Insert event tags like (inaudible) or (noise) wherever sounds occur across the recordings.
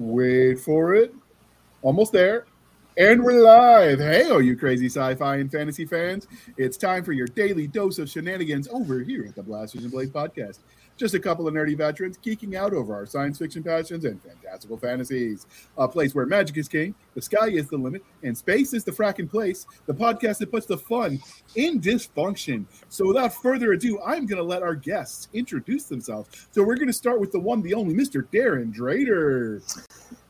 Wait for it. Almost there. And we're live. Hey, all you crazy sci fi and fantasy fans. It's time for your daily dose of shenanigans over here at the Blasters and Blades podcast. Just a couple of nerdy veterans geeking out over our science fiction passions and fantastical fantasies. A place where magic is king, the sky is the limit, and space is the fracking place. The podcast that puts the fun in dysfunction. So, without further ado, I'm going to let our guests introduce themselves. So, we're going to start with the one, the only Mr. Darrin Drader.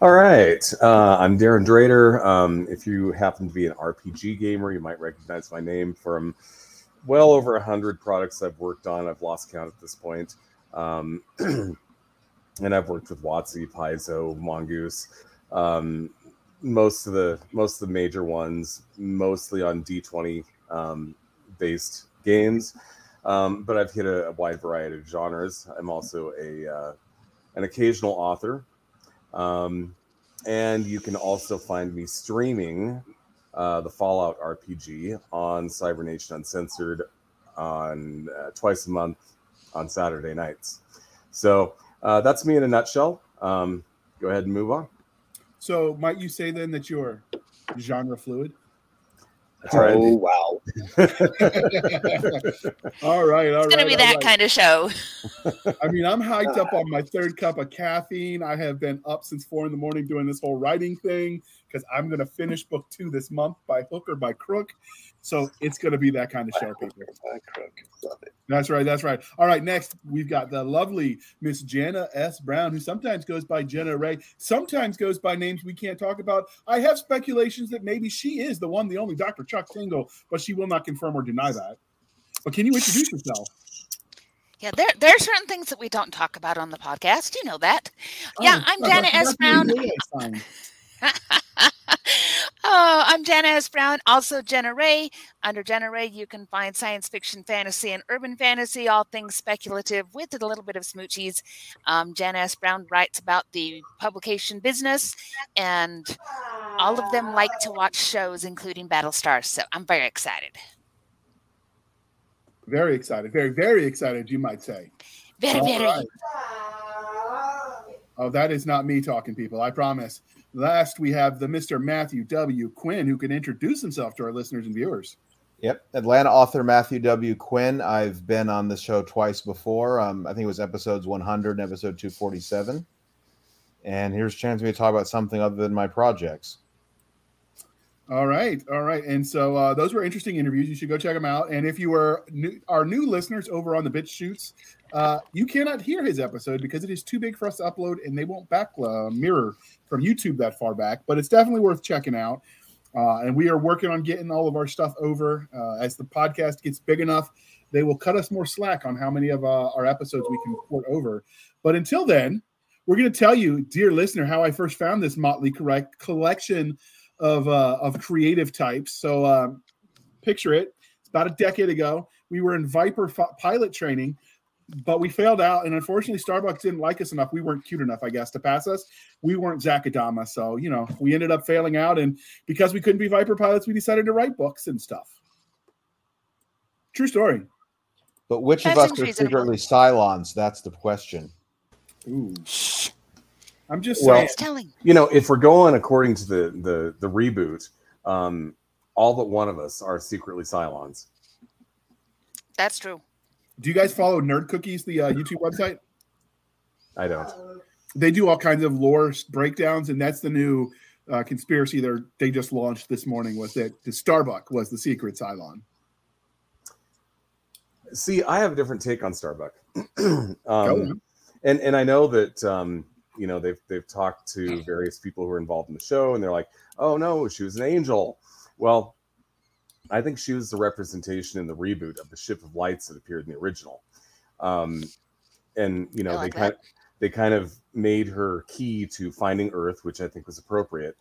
All right. Uh, I'm Darrin Drader. Um, if you happen to be an RPG gamer, you might recognize my name from well over a hundred products I've worked on. I've lost count at this point. Um, (clears throat) and I've worked with WotC, Paizo, Mongoose. Um, most of the most of the major ones, mostly on D20 um, based games. Um, but I've hit a, a, wide variety of genres. I'm also a uh, an occasional author. Um, and you can also find me streaming uh, the Fallout RPG on Cybernation Uncensored on uh, twice a month on Saturday nights. So uh, that's me in a nutshell. Um, go ahead and move on. So, might you say then that you're genre fluid? That's right. Oh wow! (laughs) all right, all it's gonna be that right. kind of show. I mean, I'm hyped up on my third cup of caffeine. I have been up since four in the morning doing this whole writing thing because I'm gonna finish book two this month by hook or by crook. So it's going to be that kind of show, people. That's right. That's right. All right. Next, we've got the lovely Miss Jana S. Brown, who sometimes goes by Jenna Ray, sometimes goes by names we can't talk about. I have speculations that maybe she is the one, the only Dr. Chuck Tingle, but she will not confirm or deny that. But can you introduce yourself? Yeah, there there are certain things that we don't talk about on the podcast. You know that. Oh, yeah, oh, I'm Jana S. Brown. (laughs) oh, I'm Jana S. Brown, also Jenna Ray. Under Jenna Ray, you can find science fiction, fantasy, and urban fantasy, all things speculative with a little bit of smoochies. Um, Jana S. Brown writes about the publication business, and all of them like to watch shows, including Battlestar. So I'm very excited. Very excited. Very, very excited, you might say. Very, all very. Right. Oh, that is not me talking, people. I promise. Last, we have the Mr. Matthew W. Quinn, who can introduce himself to our listeners and viewers. Yep, Atlanta author Matthew W. Quinn. I've been on the show twice before. Um, I think it was episodes 100 and episode 247. And here's a chance for me to talk about something other than my projects. All right, all right, and so uh, those were interesting interviews. You should go check them out. And if you are new, our new listeners over on the BitChutes, uh, you cannot hear his episode because it is too big for us to upload, and they won't back uh, mirror from YouTube that far back. But it's definitely worth checking out. Uh, and we are working on getting all of our stuff over uh, as the podcast gets big enough. They will cut us more slack on how many of uh, our episodes we can port over. But until then, we're going to tell you, dear listener, how I first found this motley correct collection of uh, of creative types. So um, picture it. It's about a decade ago. We were in Viper f- pilot training but we failed out, and unfortunately, Starbucks didn't like us enough. We weren't cute enough, I guess, to pass us. We weren't Zak Adama, so you know, we ended up failing out, and because we couldn't be Viper pilots, we decided to write books and stuff. True story. But which That's of us are secretly Cylons? That's the question. Ooh. I'm just well, telling. You know, if we're going according to the the the reboot, um, all but one of us are secretly Cylons. That's true. Do you guys follow Nerd Cookies, the uh, YouTube website? I don't. They do all kinds of lore breakdowns, and that's the new uh, conspiracy they they just launched this morning. Was that the Starbuck was the secret Cylon? See, I have a different take on Starbuck, (clears throat) um, and and I know that um, you know they've they've talked to various people who are involved in the show, and they're like, "Oh no, she was an angel." Well, I think she was the representation in the reboot of the ship of lights that appeared in the original. Um, and you know, like they kind of, they kind of made her key to finding Earth, which I think was appropriate.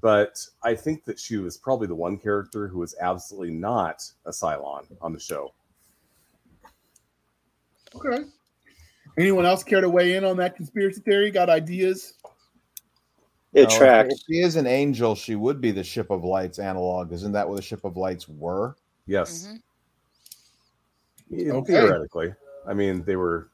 But I think that she was probably the one character who was absolutely not a Cylon on the show. Okay. Anyone else care to weigh in on that conspiracy theory? Got ideas? It no, tracks. If she is an angel, she would be the ship of lights analog. Isn't that what the ship of lights were? Yes. Mm-hmm. Okay. Theoretically, I mean, they were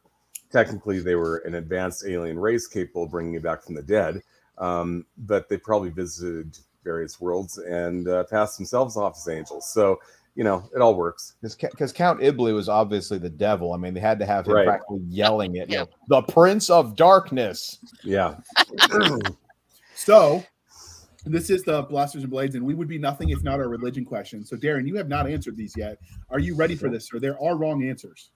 technically they were an advanced alien race capable of bringing you back from the dead. um, but they probably visited various worlds and uh, passed themselves off as angels. So you know, it all works. Because Count Iblis was obviously the devil. I mean, they had to have him Right. practically yelling at you the Prince of Darkness. Yeah. (clears throat) So, this is the Blasters and Blades, and we would be nothing if not our religion question. So, Darrin, you have not answered these yet. Are you ready for this, sir? There are wrong answers.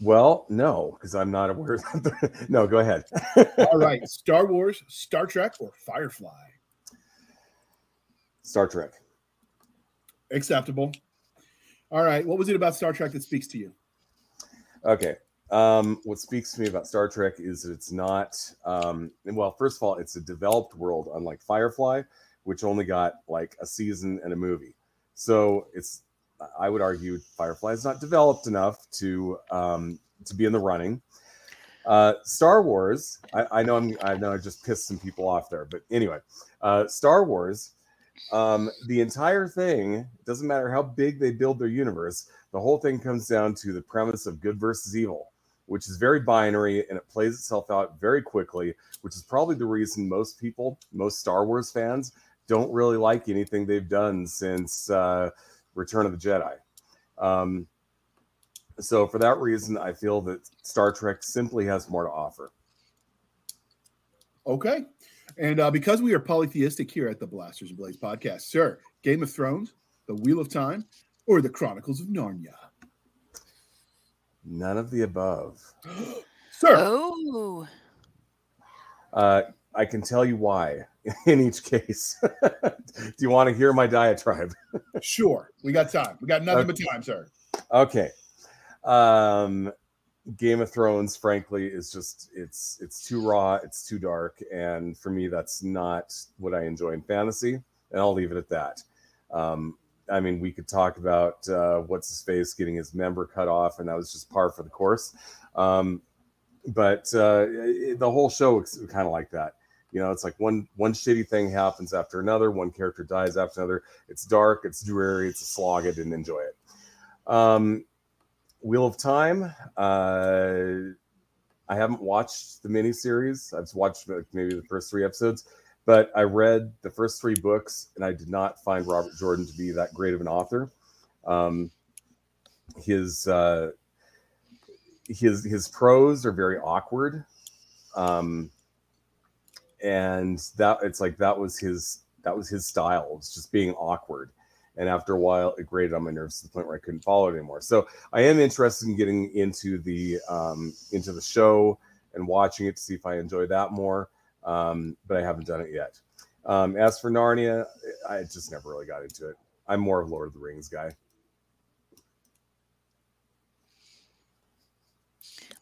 Well, no, because I'm not aware. Of (laughs) no, go ahead. (laughs) All right. Star Wars, Star Trek, or Firefly? Star Trek. Acceptable. All right. What was it about Star Trek that speaks to you? Okay. Um, what speaks to me about Star Trek is that it's not, um, well, first of all, it's a developed world, unlike Firefly, which only got like a season and a movie. So it's, I would argue, Firefly is not developed enough to um, to be in the running. Uh, Star Wars, I, I know I'm, I know I just pissed some people off there, but anyway, uh, Star Wars, um, the entire thing doesn't matter how big they build their universe the whole thing comes down to the premise of good versus evil, which is very binary and it plays itself out very quickly, which is probably the reason most people, most Star Wars fans, don't really like anything they've done since uh, Return of the Jedi. Um, so, for that reason, I feel that Star Trek simply has more to offer. Okay. And uh, because we are polytheistic here at the Blasters and Blades podcast, sir, Game of Thrones, The Wheel of Time, or The Chronicles of Narnia? None of the above. (gasps) Sir, Oh, Uh, I can tell you why (laughs) in each case. (laughs) Do you want to hear my diatribe? (laughs) sure. We got time. We got nothing but time, sir. Okay. Um Game of Thrones frankly is just it's it's too raw, it's too dark and for me that's not what I enjoy in fantasy and I'll leave it at that. Um I mean we could talk about uh what's his face getting his member cut off and that was just par for the course. Um but uh it- the whole show is kind of like that. You know, it's like one one shitty thing happens after another, one character dies after another. It's dark, it's dreary, it's a slog. I didn't enjoy it. Um, Wheel of Time. Uh, I haven't watched the miniseries. I've watched maybe the first three episodes, but I read the first three books, and I did not find Robert Jordan to be that great of an author. Um, his uh, his his prose are very awkward, um, and that it's like that was his that was his style. It's just being awkward and after a while it grated on my nerves to the point where i couldn't follow it anymore. So i am interested in getting into the um, into the show and watching it to see if i enjoy that more um, but i haven't done it yet. Um, as for narnia i just never really got into it. I'm more of lord of the rings guy.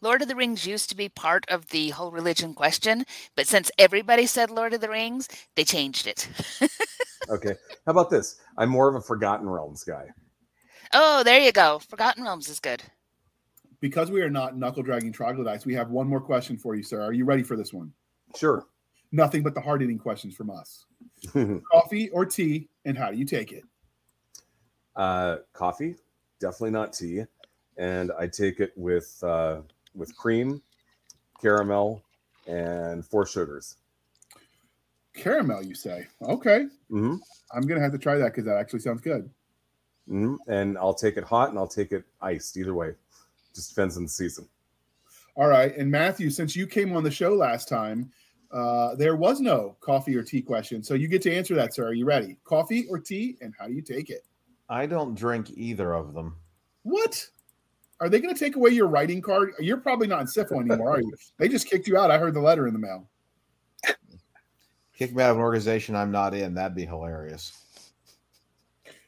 Lord of the Rings used to be part of the whole religion question, but since everybody said Lord of the Rings, they changed it. (laughs) okay how about this i'm more of a forgotten realms guy oh, there you go. Forgotten Realms is good. Because we are not knuckle dragging troglodytes, we have one more question for you, sir. Are you ready for this one? sure Nothing but the hard hitting questions from us. (laughs) Coffee or tea, and how do you take it? uh, coffee definitely not tea and i take it with uh, with cream caramel and four sugars Caramel, you say? Okay. hmm I'm going to have to try that because that actually sounds good. hmm And I'll take it hot and I'll take it iced. Either way, just depends on the season. All right. And Matthew, since you came on the show last time, uh, there was no coffee or tea question. So you get to answer that, sir. Are you ready? Coffee or tea, and how do you take it? I don't drink either of them. What? Are they going to take away your writing card? You're probably not in SFWA anymore, are you? (laughs) They just kicked you out. I heard the letter in the mail. Kick me out of an organization I'm not in. That'd be hilarious.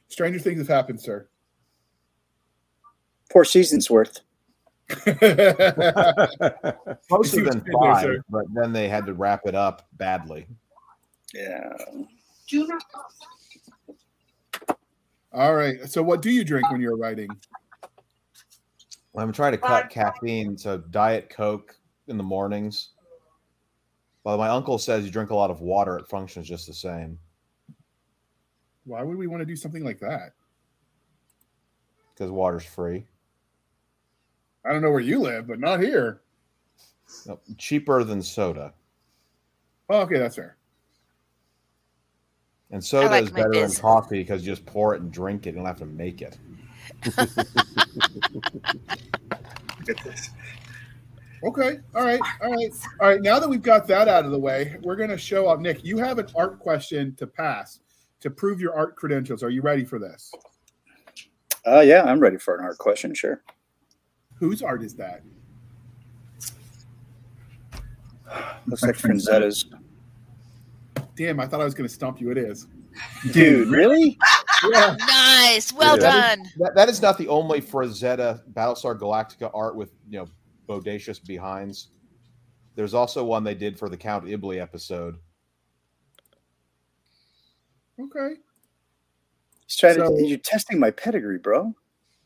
Stranger things have happened, sir. Four seasons worth. (laughs) Most see have what been you did there, five, but then they had to wrap it up badly. Yeah. All right. So, what do you drink when you're writing? I'm trying to cut caffeine, so Diet Coke in the mornings. Well, my uncle says you drink a lot of water, it functions just the same Why would we want to do something like that? because water's free. I don't know where you live, but not here. No, cheaper than soda. Oh, okay, that's fair. And soda like is my better than coffee because you just pour it and drink it. You don't have to make it. (laughs) (laughs) Okay. All right. All right. All right. Now that we've got that out of the way, we're going to show up. Nick, you have an art question to pass to prove your art credentials. Are you ready for this? Uh, yeah, I'm ready for an art question. Sure. Whose art is that? Looks like Frazetta's. Damn, I thought I was going to stump you. It is. Dude, really? Yeah. Nice. Well Yeah. done. That, that is not the only Frazetta Battlestar Galactica art with you know bodacious behinds. There's also one they did for the Count Ibley episode. Okay. He's trying So- to, you're testing my pedigree, bro.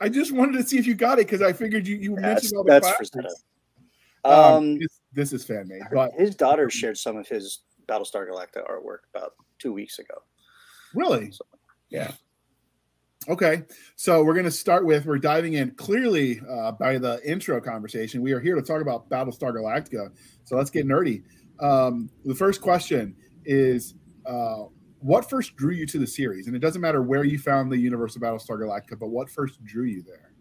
I just wanted to see if you got it because I figured you, you That's, mentioned all the that's classics. Frazetta. Um, Um, this, this is fan made, but his daughter shared some of his Battlestar Galactica artwork about two weeks ago. really, Yeah. Okay, so we're going to start with we're diving in clearly uh, by the intro conversation. We are here to talk about Battlestar Galactica, so let's get nerdy. Um, the first question is, uh, what first drew you to the series? And it doesn't matter where you found the universe of Battlestar Galactica, but what first drew you there?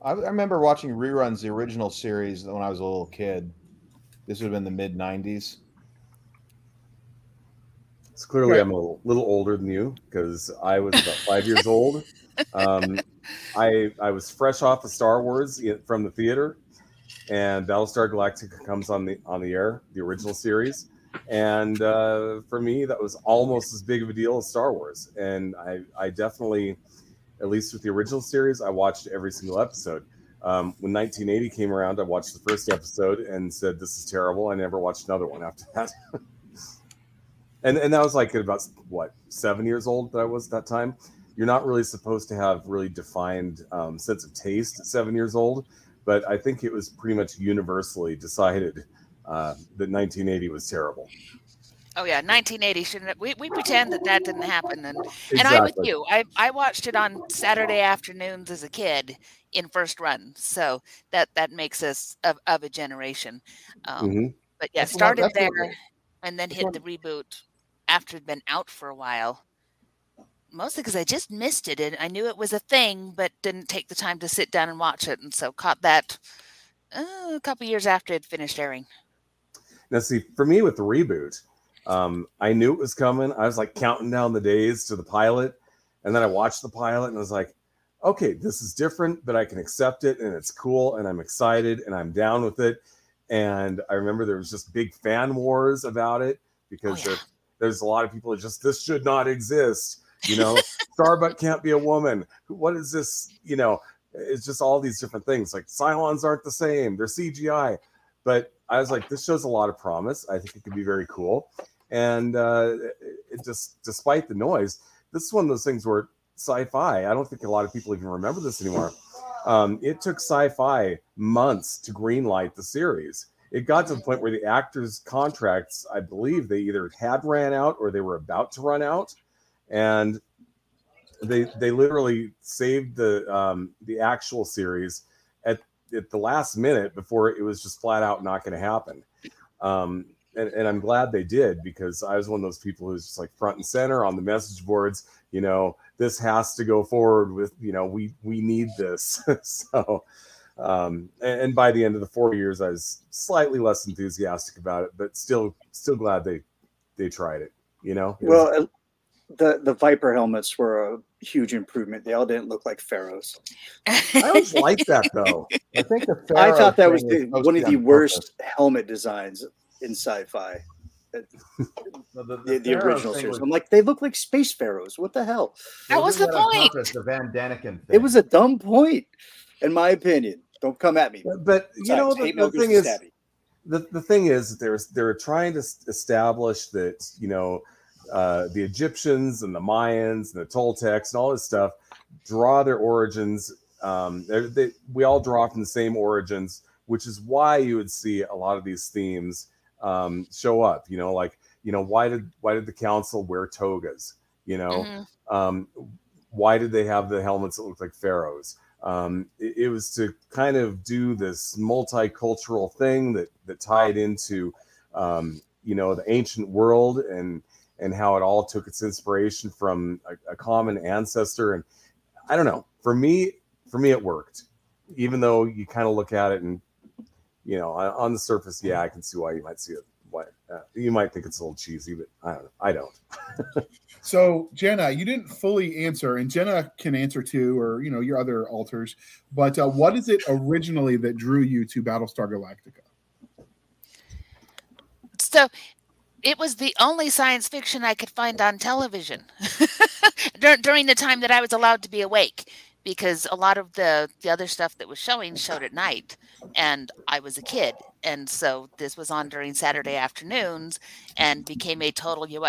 I, I remember watching reruns the original series when I was a little kid. This would have been the mid '90s. So clearly, Right. I'm a little older than you because I was about five years old. Um, I I was fresh off of Star Wars from the theater, and Battlestar Galactica comes on the on the air, the original series, and uh, for me, that was almost as big of a deal as Star Wars. And I I definitely, at least with the original series, I watched every single episode. Um, when 1980 came around, I watched the first episode and said, "This is terrible." I never watched another one after that. (laughs) and and that was like at about what seven years old that I was at that time. You're not really supposed to have really defined um, sense of taste at seven years old, but I think it was pretty much universally decided uh, that 1980 was terrible. Oh yeah, 1980 shouldn't. We we pretend that that didn't happen, and and I'm with you. I I watched it on Saturday afternoons as a kid in first run, so that that makes us of, of a generation. Um, Mhm. But yeah, That's the one- started that's there, and then that's hit one- the reboot after it'd been out for a while. Mostly because I just missed it, and I knew it was a thing, but didn't take the time to sit down and watch it, and so caught that uh, a couple years after it finished airing. Now, see, for me with the reboot, um, I knew it was coming. I was like counting down the days to the pilot, and then I watched the pilot and I was like, okay, this is different, but I can accept it, and it's cool, and I'm excited, and I'm down with it. And I remember there was just big fan wars about it because Oh, yeah. There, there's a lot of people that just this should not exist. You know, (laughs) Starbuck can't be a woman. What is this? You know, it's just all these different things. Like Cylons aren't the same; they're CGI. But I was like, this shows a lot of promise. I think it could be very cool. And uh, it just, despite the noise, this is one of those things where sci-fi. I don't think a lot of people even remember this anymore. Um, it took sci-fi months to greenlight the series. It got to the point where the actors' contracts, I believe, they either had ran out or they were about to run out, and they they literally saved the um, the actual series at at the last minute before it was just flat out not going to happen. Um, and, and I'm glad they did because I was one of those people who's just like front and center on the message boards. You know, this has to go forward with. You know, we we need this. (laughs) so, um, and, and by the end of the four years, I was slightly less enthusiastic about it, but still still glad they they tried it. You know, It Well, uh, the the Viper helmets were a huge improvement. They all didn't look like pharaohs. (laughs) I always liked that though. I think the I thought that was the, one of the on worst helmet designs in sci-fi. (laughs) The, the, The, the original series. was- I'm like, they look like space pharaohs. What the hell? That was the on point. purpose, The Von Däniken thing. It was a dumb point, in my opinion. Don't come at me. But, but you know, the, the thing is, stabby. the, the thing is that they're they're trying to establish that you know uh, the Egyptians and the Mayans and the Toltecs and all this stuff draw their origins. Um, they're- we all draw from the same origins, which is why you would see a lot of these themes um, show up. You know, like you know why did why did the council wear togas? You know, Mhm. um, why did they have the helmets that looked like pharaohs? Um, it, it was to kind of do this multicultural thing that that tied into um, you know the ancient world and and how it all took its inspiration from a, a common ancestor and I don't know. For me, for me, it worked. Even though you kind of look at it and you know on, the surface, yeah, I can see why you might see it. Why uh, you might think it's a little cheesy, but I don't. Know. I don't. (laughs) So Jenna, you didn't fully answer, and Jenna can answer too, or you know your other alters. But uh, what is it originally that drew you to Battlestar Galactica? So it was the only science fiction I could find on television (laughs) Dur- during the time that I was allowed to be awake because a lot of the the other stuff that was showing showed at night and I was a kid and so this was on during Saturday afternoons and became a total you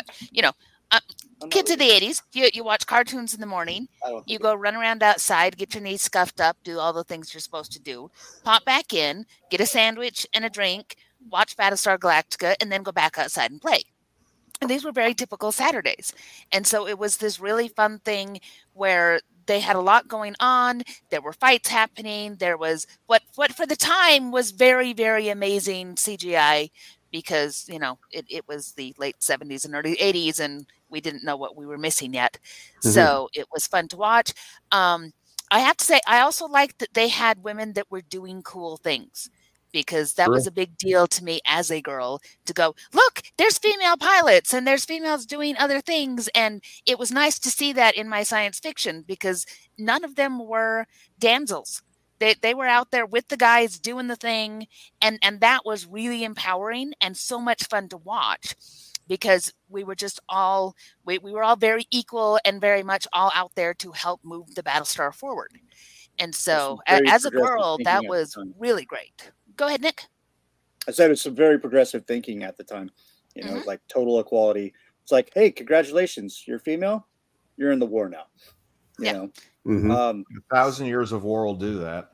know Uh, not kids of the 80s you, you watch cartoons in the morning you go run around outside, get your knees scuffed up, do all the things you're supposed to do, pop back in, get a sandwich and a drink, watch Battlestar Galactica, and then go back outside and play. And these were very typical Saturdays. And so it was this really fun thing where they had a lot going on. There were fights happening. There was what what for the time was very, very amazing CGI because, you know, it, it was the late 70s and early 80s and we didn't know what we were missing yet. Mhm. So it was fun to watch. Um, I have to say, I also liked that they had women that were doing cool things because that was a big deal to me as a girl to go, look, there's female pilots and there's females doing other things. And it was nice to see that in my science fiction because none of them were damsels. They, they were out there with the guys doing the thing. And, and that was really empowering and so much fun to watch because we were just all we, we were all very equal and very much all out there to help move the Battlestar forward. And so, a- as a progressive girl, that was really great. Go ahead, Nick. I said it's some very progressive thinking at the time. You know, Mhm. like total equality. It's like, hey, congratulations, you're female, you're in the war now. You Yeah. know, Mhm. um, A thousand years of war will do that.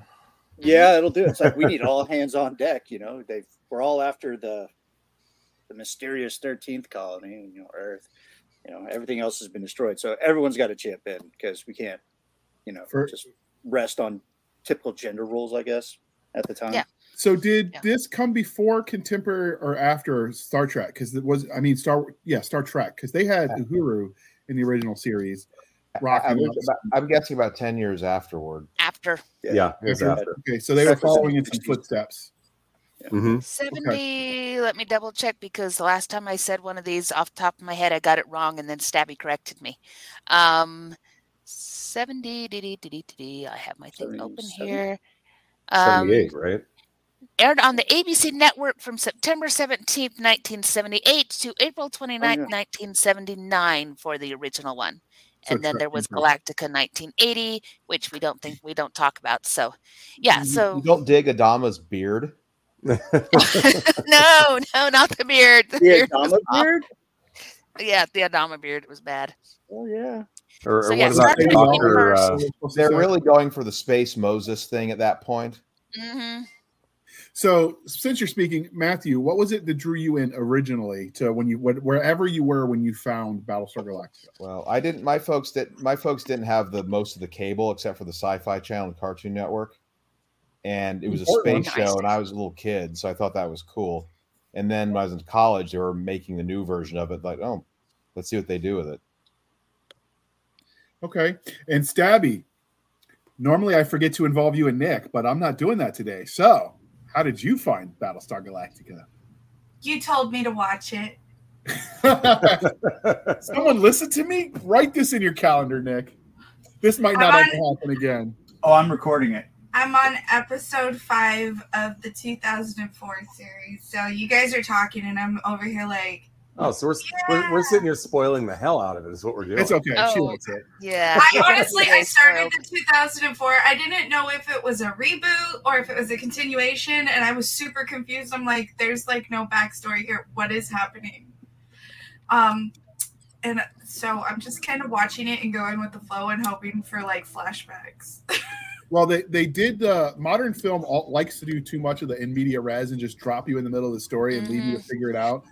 yeah, it'll do. it. It's like we need all (laughs) hands on deck. You know, they we're all after the the mysterious thirteenth colony, you know, Earth. You know, everything else has been destroyed, so everyone's got to chip in because we can't, you know, For- just rest on typical gender roles. I guess at the time. Yeah. So did Yeah. this come before contemporary or after Star Trek? Because it was, I mean, Star, yeah, Star Trek, because they had Uhura in the original series. I, Rocking I'm, about- I'm guessing about ten years afterward. After Yeah, it was After- after. Okay, so they were following in some footsteps. Mhm. 70, let me double check because the last time I said one of these off the top of my head, I got it wrong and then Stabby corrected me. Um, 70, dee, dee, dee, dee, I have my thing open 77? here. Um, 78, right? aired on the ABC network from September 17th, 1978 to April 29th, yeah. 1979 for the original one. So And then Trek there was Inter- Galactica 1980, which we don't think we don't talk about. So, yeah, You- so you don't dig Adama's beard. (laughs) no, no, not the beard. The The beard Adama beard? Yeah, the Adama beard was bad. Oh yeah. or, So, or yeah, what about Trek Doctor? Uh, They're really going for the space Moses thing at that point. hmm So since you're speaking, Matthew, what was it that drew you in originally to when you what, wherever you were when you found Battlestar Galactica? Well, I didn't. My folks did. My folks didn't have the most of the cable except for the Sci-Fi Channel and Cartoon Network, and it was a space show, and I was a little kid, so I thought that was cool. And then when I was in college, they were making the new version of it. Like, oh, let's see what they do with it. Okay, and Stabby. Normally, I forget to involve you and Nick, but I'm not doing that today. So, how did you find Battlestar Galactica? You told me to watch it. (laughs) Someone listen to me. Write this in your calendar, Nick. This might not I'm ever happen again. Oh, I'm recording it. I'm on episode five of the 2004 series. So you guys are talking, and I'm over here like, oh, so we're, we're, we're sitting here spoiling the hell out of it, is what we're doing. It's okay. She Oh. likes it. Yeah. I honestly, (laughs) I started spoiled. the 2004. I didn't know if it was a reboot or if it was a continuation, and I was super confused. I'm like, there's like no backstory here. What is happening? Um, and so I'm just kind of watching it and going with the flow and hoping for like flashbacks. (laughs) Well, they they did. Uh, modern film all, likes to do too much of the in media res and just drop you in the middle of the story and leave you to figure it out,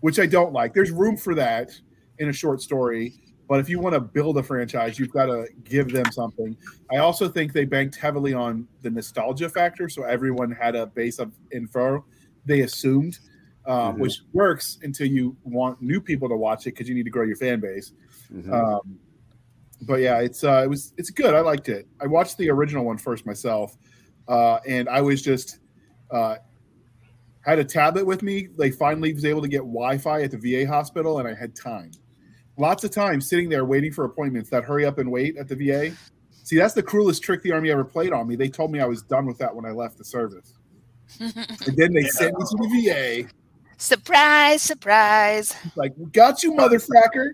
which I don't like. There's room for that in a short story, But if you want to build a franchise, you've got to give them something. I also think they banked heavily on the nostalgia factor, so everyone had a base of info. They assumed, uh, Mhm. which works until you want new people to watch it because you need to grow your fan base. Mhm. Um, but yeah, it's uh, it was it's good. I liked it. I watched the original one first myself, uh, and I was just uh, had a tablet with me. They finally was able to get Wi-Fi at the VA hospital, and I had time. Lots of time sitting there waiting for appointments. That hurry up and wait at the VA. See, that's the cruelest trick the army ever played on me. They told me I was done with that when I left the service, (laughs) and then they sent me to the VA. surprise, surprise. Like, got you, motherfucker.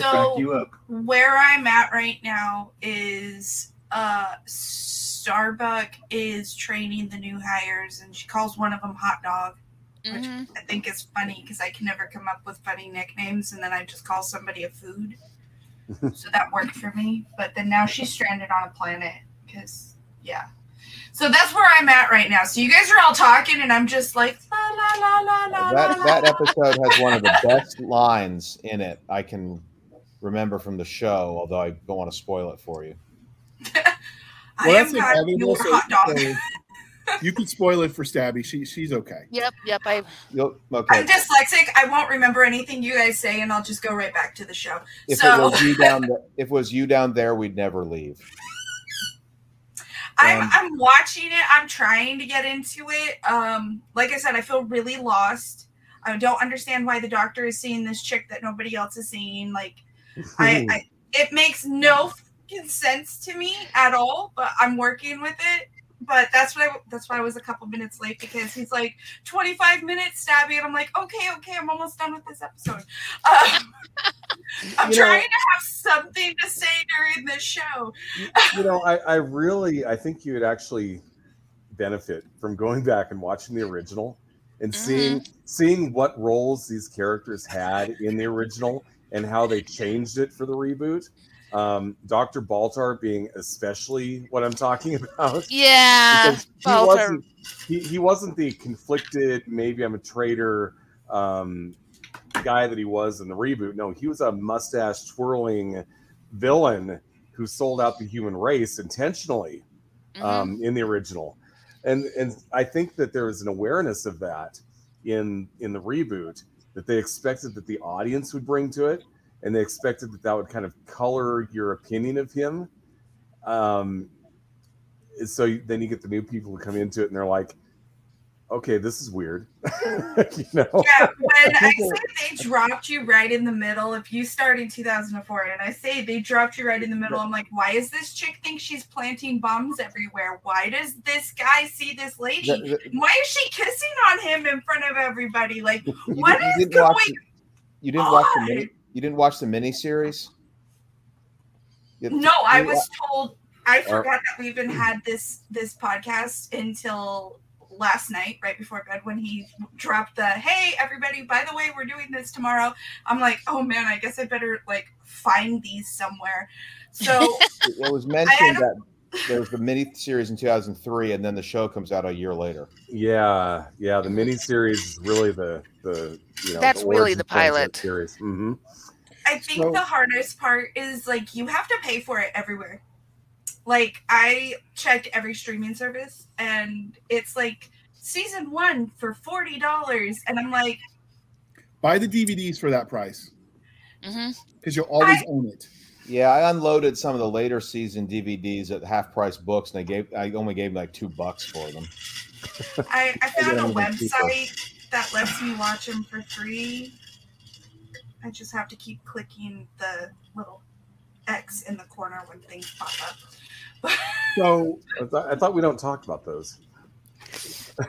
So you up. where I'm at right now is uh Starbuck is training the new hires and she calls one of them hot dog, which Mhm. I think is funny because I can never come up with funny nicknames and then I just call somebody a food. (laughs) so that worked for me. But then now she's stranded on a planet because yeah. So that's where I'm at right now. So you guys are all talking and I'm just like la la la la la. that la, that episode has one of the (laughs) best lines in it I can remember from the show, although I don't want to spoil it for you. (laughs) I Well, am that's not inevitable, your so- hot dog. so you can spoil it for Stabby. She she's okay. Yep, yep. I You'll, okay. I'm dyslexic. I won't remember anything you guys say, and I'll just go right back to the show. if so it was you down (laughs) there, if it was you down there, we'd never leave. I'm um, I'm watching it. I'm trying to get into it. Um, like I said, I feel really lost. I don't understand why the doctor is seeing this chick that nobody else is seeing. Like, I, I it makes no fucking sense to me at all. But I'm working with it. But that's what I that's why I was a couple minutes late because he's like 25 minutes stabby, and I'm like, okay, okay, I'm almost done with this episode. (laughs) Um, I'm You know- trying to have something to say during this show. you know, I, I really, I think you would actually benefit from going (laughs) back and watching the original and seeing seeing what roles these characters had in the original and how they changed it for the reboot. Um, Dr. Baltar being especially what I'm talking (laughs) about. yeah. he Baltar. wasn't he, he wasn't the conflicted maybe i'm a traitor um guy that he was in the reboot no he was a mustache twirling villain who sold out the human race intentionally Mhm. um in the original and and i think that there was an awareness of that in in the reboot that they expected that the audience would bring to it and they expected that that would kind of color your opinion of him. Um so then you get the new people who come into it and they're like okay this is weird (laughs) (laughs) you know Yeah, when I say they dropped you right in the middle, if you start in 2004 and I say they dropped you right in the middle, I'm like, why is this chick think she's planting bombs everywhere? Why does this guy see this lady? The- the- Why is she kissing on him in front of everybody? Like, you, What didn't- is you watch going the, you didn't watch the mini you didn't watch the mini series no, I was told I forgot that we even had this this podcast until last night, right before bed, when he dropped the "Hey, everybody! By the way, we're doing this tomorrow." I'm like, "Oh man, I guess I better like find these somewhere." So (laughs) it, it was mentioned that there was the mini series in 2003 and then the show comes out a year later yeah yeah the mini series is really the the you know That's the really the point of that pilot. series hmm I think So- the hardest part is like you have to pay for it everywhere. Like I checked every streaming service and it's like season one for forty dollars, and I'm like, Buy the DVDs for that price Mhm. because you'll always I- own it. yeah i unloaded some of the later season dvds at half price books and i gave i only gave like two bucks for them I, I (laughs) found a them even cheaper. website that lets me watch them for free. I just have to keep clicking the little X in the corner when things pop up. So I, thought I thought we don't talk about those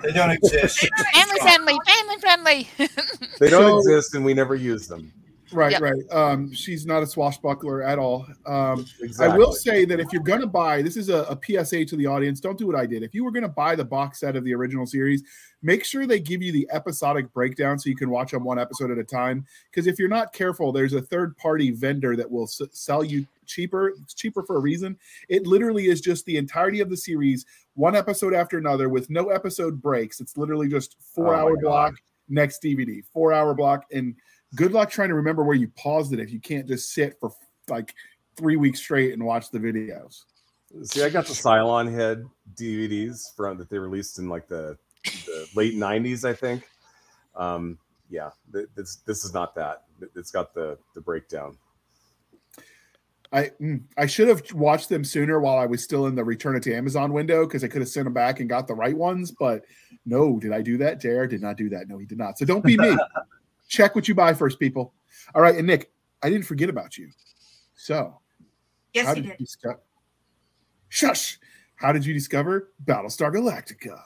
They don't exist. (laughs) Family friendly, family friendly. (laughs) they don't So- exist and we never use them right, Yep. right. Um, she's not a swashbuckler at all. Um, exactly I will say that if you're going to buy, this is a, a PSA to the audience. Don't do what I did. If you were going to buy the box set of the original series, make sure they give you the episodic breakdown so you can watch them one episode at a time. Because if you're not careful, there's a third party vendor that will s- sell you cheaper. It's cheaper for a reason. It literally is just the entirety of the series, one episode after another, with no episode breaks. It's literally just four Oh hour block next DVD, four hour block, and good luck trying to remember where you paused it if you can't just sit for like three weeks straight and watch the videos. See, I got the Cylon Head DVDs from that they released in like the, the late '90s, I think. Um, yeah, this this is not that. It's got the the breakdown. I mm, I should have watched them sooner while I was still in the return it to Amazon window because I could have sent them back and got the right ones. But no, did I do that? JR did not do that. No, he did not. So don't be me. (laughs) Check what you buy first, people. All right, and Nick, I didn't forget about you. So Yes, how did did. you discover? Shush! How did you discover Battlestar Galactica?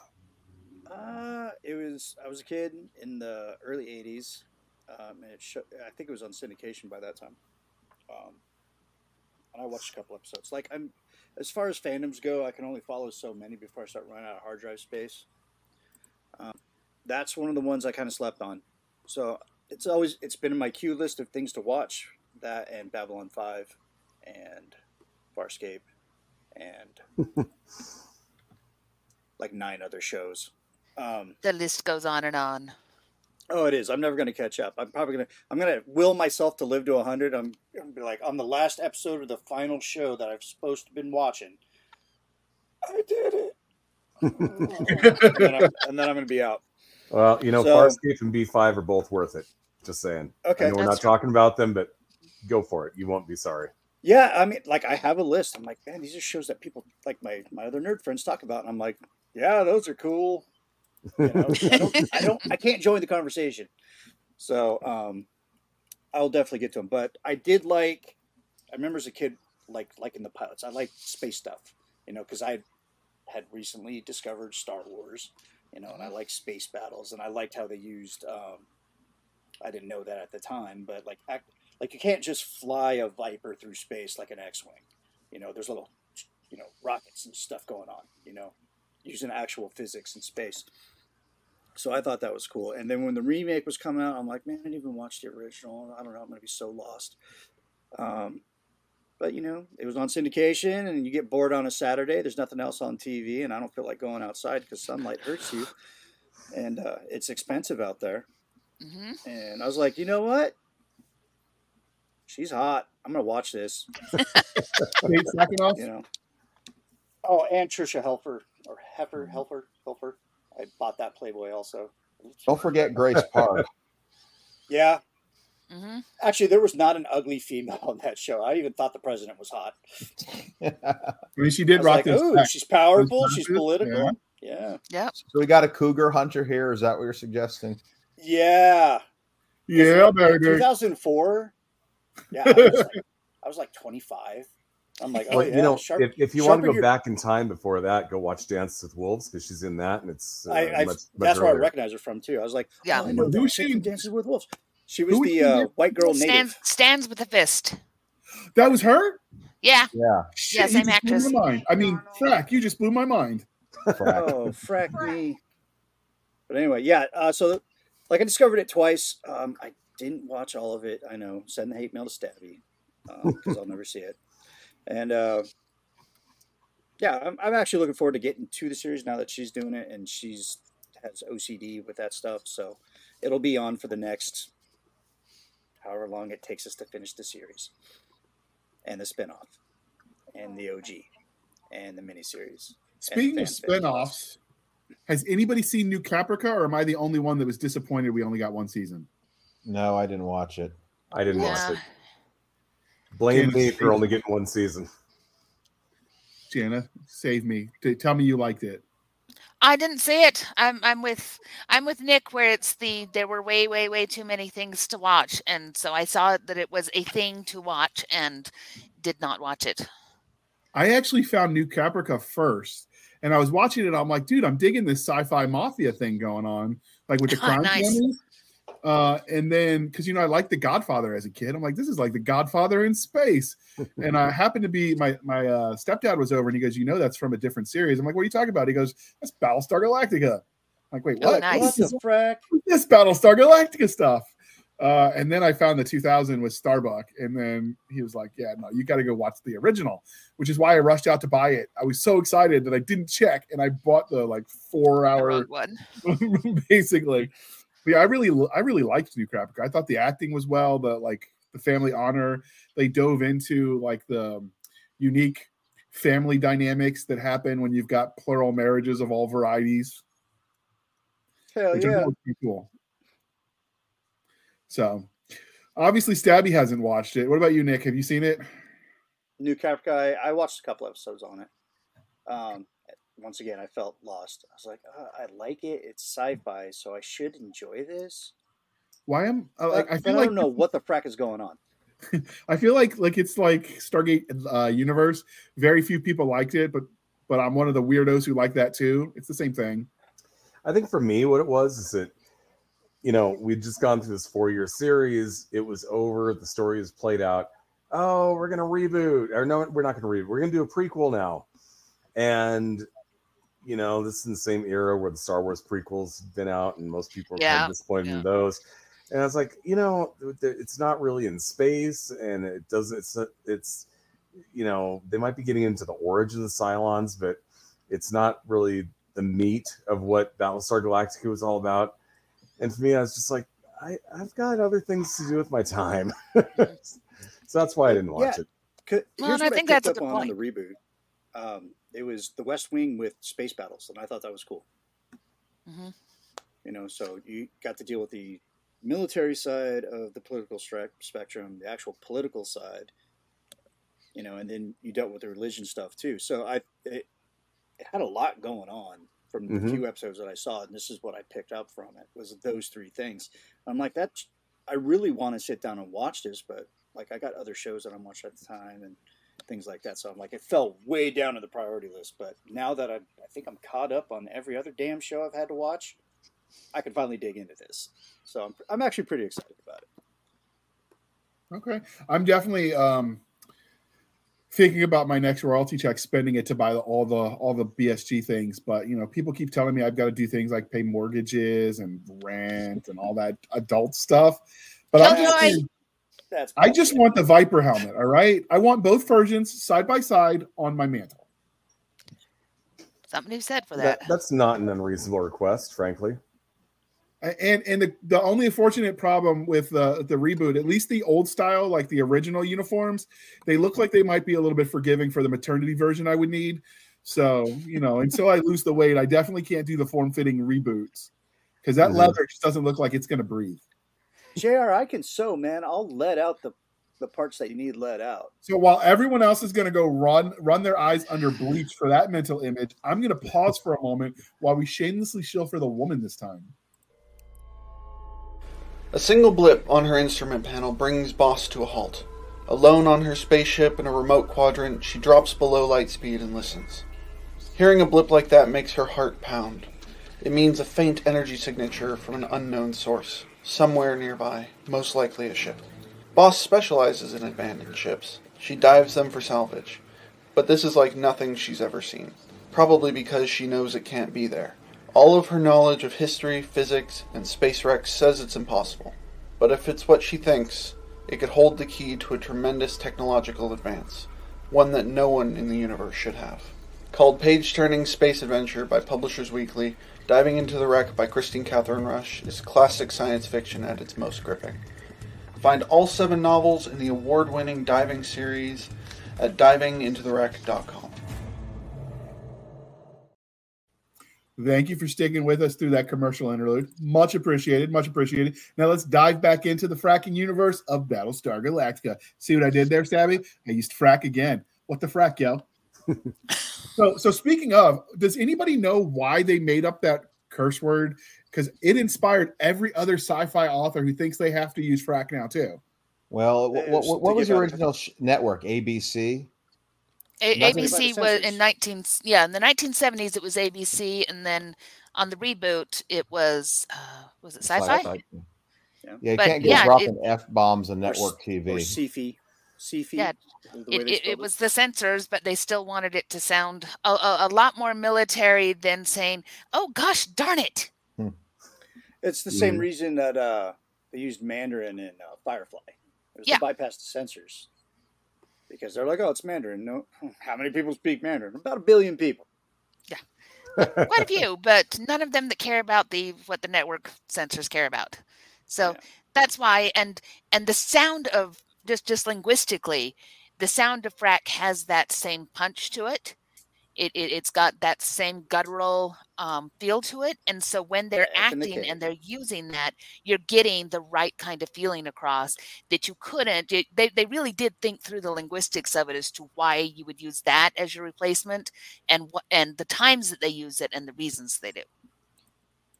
Uh, it was I was a kid in the early '80s, um, and it sho- I think it was on syndication by that time. Um, and I watched a couple episodes. Like I'm, as far as fandoms go, I can only follow so many before I start running out of hard drive space. Um, that's one of the ones I kind of slept on. So it's always it's been in my queue list of things to watch. That and Babylon Five, and Farscape, and (laughs) like nine other shows. Um, The list goes on and on. Oh, it is. I'm never going to catch up. I'm probably going to. I'm going to will myself to live to 100. I'm going to be like on the last episode of the final show that I've supposed to been watching. I did it. (laughs) and, then I'm, and then I'm going to be out. Well, you know, So- Farscape and B5 are both worth it. Just saying. Okay. I know we're not true. talking about them, but go for it. You won't be sorry. Yeah, I mean, like I have a list. I'm like, man, these are shows that people like my my other nerd friends talk about, and I'm like, yeah, those are cool. You know, I don't, (laughs) I don't, I can't join the conversation. So, um, I'll definitely get to them. But I did like, I remember as a kid, like liking the pilots. I like space stuff, you know, because I had recently discovered Star Wars, you know, and I like space battles, and I liked how they used. Um, I didn't know that at the time, but like, act, like you can't just fly a Viper through space like an X-wing. You know, there's little, you know, rockets and stuff going on. You know, using actual physics in space. So I thought that was cool. And then when the remake was coming out, I'm like, man, I didn't even watch the original. I don't know. I'm gonna be so lost. Um, but you know, it was on syndication, and you get bored on a Saturday. There's nothing else on TV, and I don't feel like going outside because sunlight hurts you, and uh, it's expensive out there. hmm And I was like, you know what? She's hot. I'm gonna watch this. Kate Sackinoff? (laughs) You know. Oh, and Tricia Helfer or Heifer Helfer Helfer. I bought that Playboy also. Don't forget Grace (laughs) Park. Yeah, hmm actually, there was not an ugly female on that show. I even thought the president was hot. (laughs) I mean, she did rock like, those. "Ooh, specs. she's powerful. She's glasses, political." Yeah, Yep. so we got a cougar hunter here. Is that what you're suggesting? yeah. Yeah, baby. 2004. Yeah, I was, like, I was like 25. I'm like, oh Well, yeah. you know, sharp- if, if you want to go your- back in time before that, go watch Dance with Wolves because she's in that, and it's uh, I, I, much, much that's where I recognize her from too. I was like, Yeah. oh, I know Who that she? from Dances with Wolves. She was Who the uh, white girl Stands native. stands with a fist. That was her. Yeah. Yeah. Shit, Yeah, you same just blew actress. my mind. I mean, frack, you just blew my mind. Oh, (laughs) frack me. But anyway, yeah. Uh, so, like, I discovered it twice. Um, I didn't watch all of it. I know. Send the hate mail to Stabby because I'll never see it. And uh, yeah, I'm, I'm actually looking forward to getting to the series now that she's doing it and she's has OCD with that stuff. So it'll be on for the next however long it takes us to finish the series and the spinoff and the OG and the miniseries. Speaking of fan fiction. spinoffs, has anybody seen New Caprica, or am I the only one that was disappointed we only got one season? No, I didn't watch it. I didn't Yeah. watch it. Blame Damn, me for only getting one season. Jana, save me. Tell me you liked it. I didn't see it. I'm I'm with I'm with Nick where it's the there were way way way too many things to watch and so I saw that it was a thing to watch and did not watch it. I actually found New Caprica first, and I was watching it. I'm like, dude, I'm digging this sci-fi mafia thing going on, like with the (laughs) Oh, crime nice. families. Uh, and then because you know I liked The Godfather as a kid, I'm like, this is like The Godfather in space. (laughs) and I happened to be my my uh, stepdad was over, and he goes, you know, that's from a different series. I'm like, what are you talking about? He goes, that's Battlestar Galactica. I'm like, wait, Oh, what? nice. What the frack? this (laughs) Battlestar Galactica stuff. Uh, and then I found the 2000 with Starbuck, and then he was like, "Yeah, no, you got to go watch the original," which is why I rushed out to buy it. I was so excited that I didn't check, and I bought the like four hour one. (laughs) basically. But yeah, I really, I really liked New Caprica. I thought the acting was well, the like the family honor. They dove into like the unique family dynamics that happen when you've got plural marriages of all varieties. Hell which yeah. cool. So, obviously, Stabby hasn't watched it. What about you, Nick? Have you seen it? New I, I watched a couple episodes on it. Um, once again, I felt lost. I was like, uh, I like it. It's sci-fi, so I should enjoy this. Why am I, Like, like, I but feel I don't know what the frack is going on. (laughs) I feel like like it's like Stargate uh, universe. Very few people liked it, but but I'm one of the weirdos who like that too. It's the same thing. I think for me, what it was is that, you know, we'd just gone through this four year series. It was over. The story is played out. Oh, we're going to reboot. Or no, we're not going to reboot. We're going to do a prequel now. And, you know, this is in the same era where the Star Wars prequels have been out and most people are kind of disappointed yeah. in those. And I was like, you know, it's not really in space and it doesn't, it's, it's, you know, they might be getting into the origin of the Cylons, but it's not really the meat of what Battlestar Galactica was all about. And for me, I was just like, I, I've got other things to do with my time. (laughs) so that's why I didn't watch Yeah. it. C- Well, and I think picked that's a up good on, on point. the reboot. Um, it was the West Wing with space battles, and I thought that was cool. Mhm. You know, so you got to deal with the military side of the political stre- spectrum, the actual political side. You know, and then you dealt with the religion stuff too. So I, it, it had a lot going on from the Mhm. few episodes that I saw, and this is what I picked up from it was those three things. I'm like that. I really want to sit down and watch this, but like I got other shows that I'm watching at the time and things like that. So I'm like, it fell way down to the priority list. But now that I, I think I'm caught up on every other damn show I've had to watch, I can finally dig into this. So I'm, I'm actually pretty excited about it. Okay, I'm definitely um thinking about my next royalty check, spending it to buy the, all the all the BSG things. But you know, people keep telling me I've got to do things like pay mortgages and rent and all that adult stuff. But I'm just Killjoy. saying, That's I just want the Viper helmet. All right, I want both versions side by side on my mantle. Something to said for That, that. that's not an unreasonable request, frankly. And and the, the only unfortunate problem with the the reboot, at least the old style, like the original uniforms, they look like they might be a little bit forgiving for the maternity version I would need. So you know, until I lose the weight, I definitely can't do the form fitting reboots because that Mhm. leather just doesn't look like it's going to breathe. Jr. I can sew, man. I'll let out the the parts that you need let out. So while everyone else is going to go run run their eyes under bleach for that mental image, I'm going to pause for a moment while we shamelessly shill for the woman this time. A single blip on her instrument panel brings Boss to a halt. Alone on her spaceship in a remote quadrant, she drops below light speed and listens. Hearing a blip like that makes her heart pound. It means a faint energy signature from an unknown source, somewhere nearby, most likely a ship. Boss specializes in abandoned ships. She dives them for salvage. But this is like nothing she's ever seen. Probably because she knows it can't be there. All of her knowledge of history, physics, and space wrecks says it's impossible. But if it's what she thinks, it could hold the key to a tremendous technological advance, one that no one in the universe should have. Called Page Turning Space Adventure by Publishers Weekly, Diving into the Wreck by Kristine Kathryn Rusch is classic science fiction at its most gripping. Find all seven novels in the award winning diving series at divingintotherewreck.com. Thank you for sticking with us through that commercial interlude. Much appreciated. Much appreciated. Now let's dive back into the fracking universe of Battlestar Galactica. See what I did there, Stabby? I used frack again. What the frack, yo? (laughs) so, so speaking of, does anybody know why they made up that curse word? Because it inspired every other sci-fi author who thinks they have to use frack now too. Well, what, what, what was the original sh- network? ABC. A- Nothing about the ABC was in censors. 19 yeah in the 1970s it was ABC and then on the reboot it was uh, was it sci-fi? Sci-fi. Yeah. Yeah, you But can't get yeah, dropping f bombs on network s- TV. Or CFI. CFI. Yeah, is the way It, it, it was the censors, but they still wanted it to sound a, a, a lot more military than saying, "Oh gosh, darn it!" It's the same Mhm. reason that uh, they used Mandarin in uh, Firefly. It was Yeah. to bypass the censors. Because they're like, oh, it's Mandarin. No, how many people speak Mandarin? About a billion people. Yeah, quite a few, but none of them that care about the what the network censors care about. So Yeah. that's why, and and the sound of just just linguistically, the sound of frack has that same punch to it. It, it it's got that same guttural um, feel to it, and so when they're Back in the acting and they're using that, you're getting the right kind of feeling across that you couldn't. It, they they really did think through the linguistics of it as to why you would use that as your replacement, and what and the times that they use it and the reasons they do.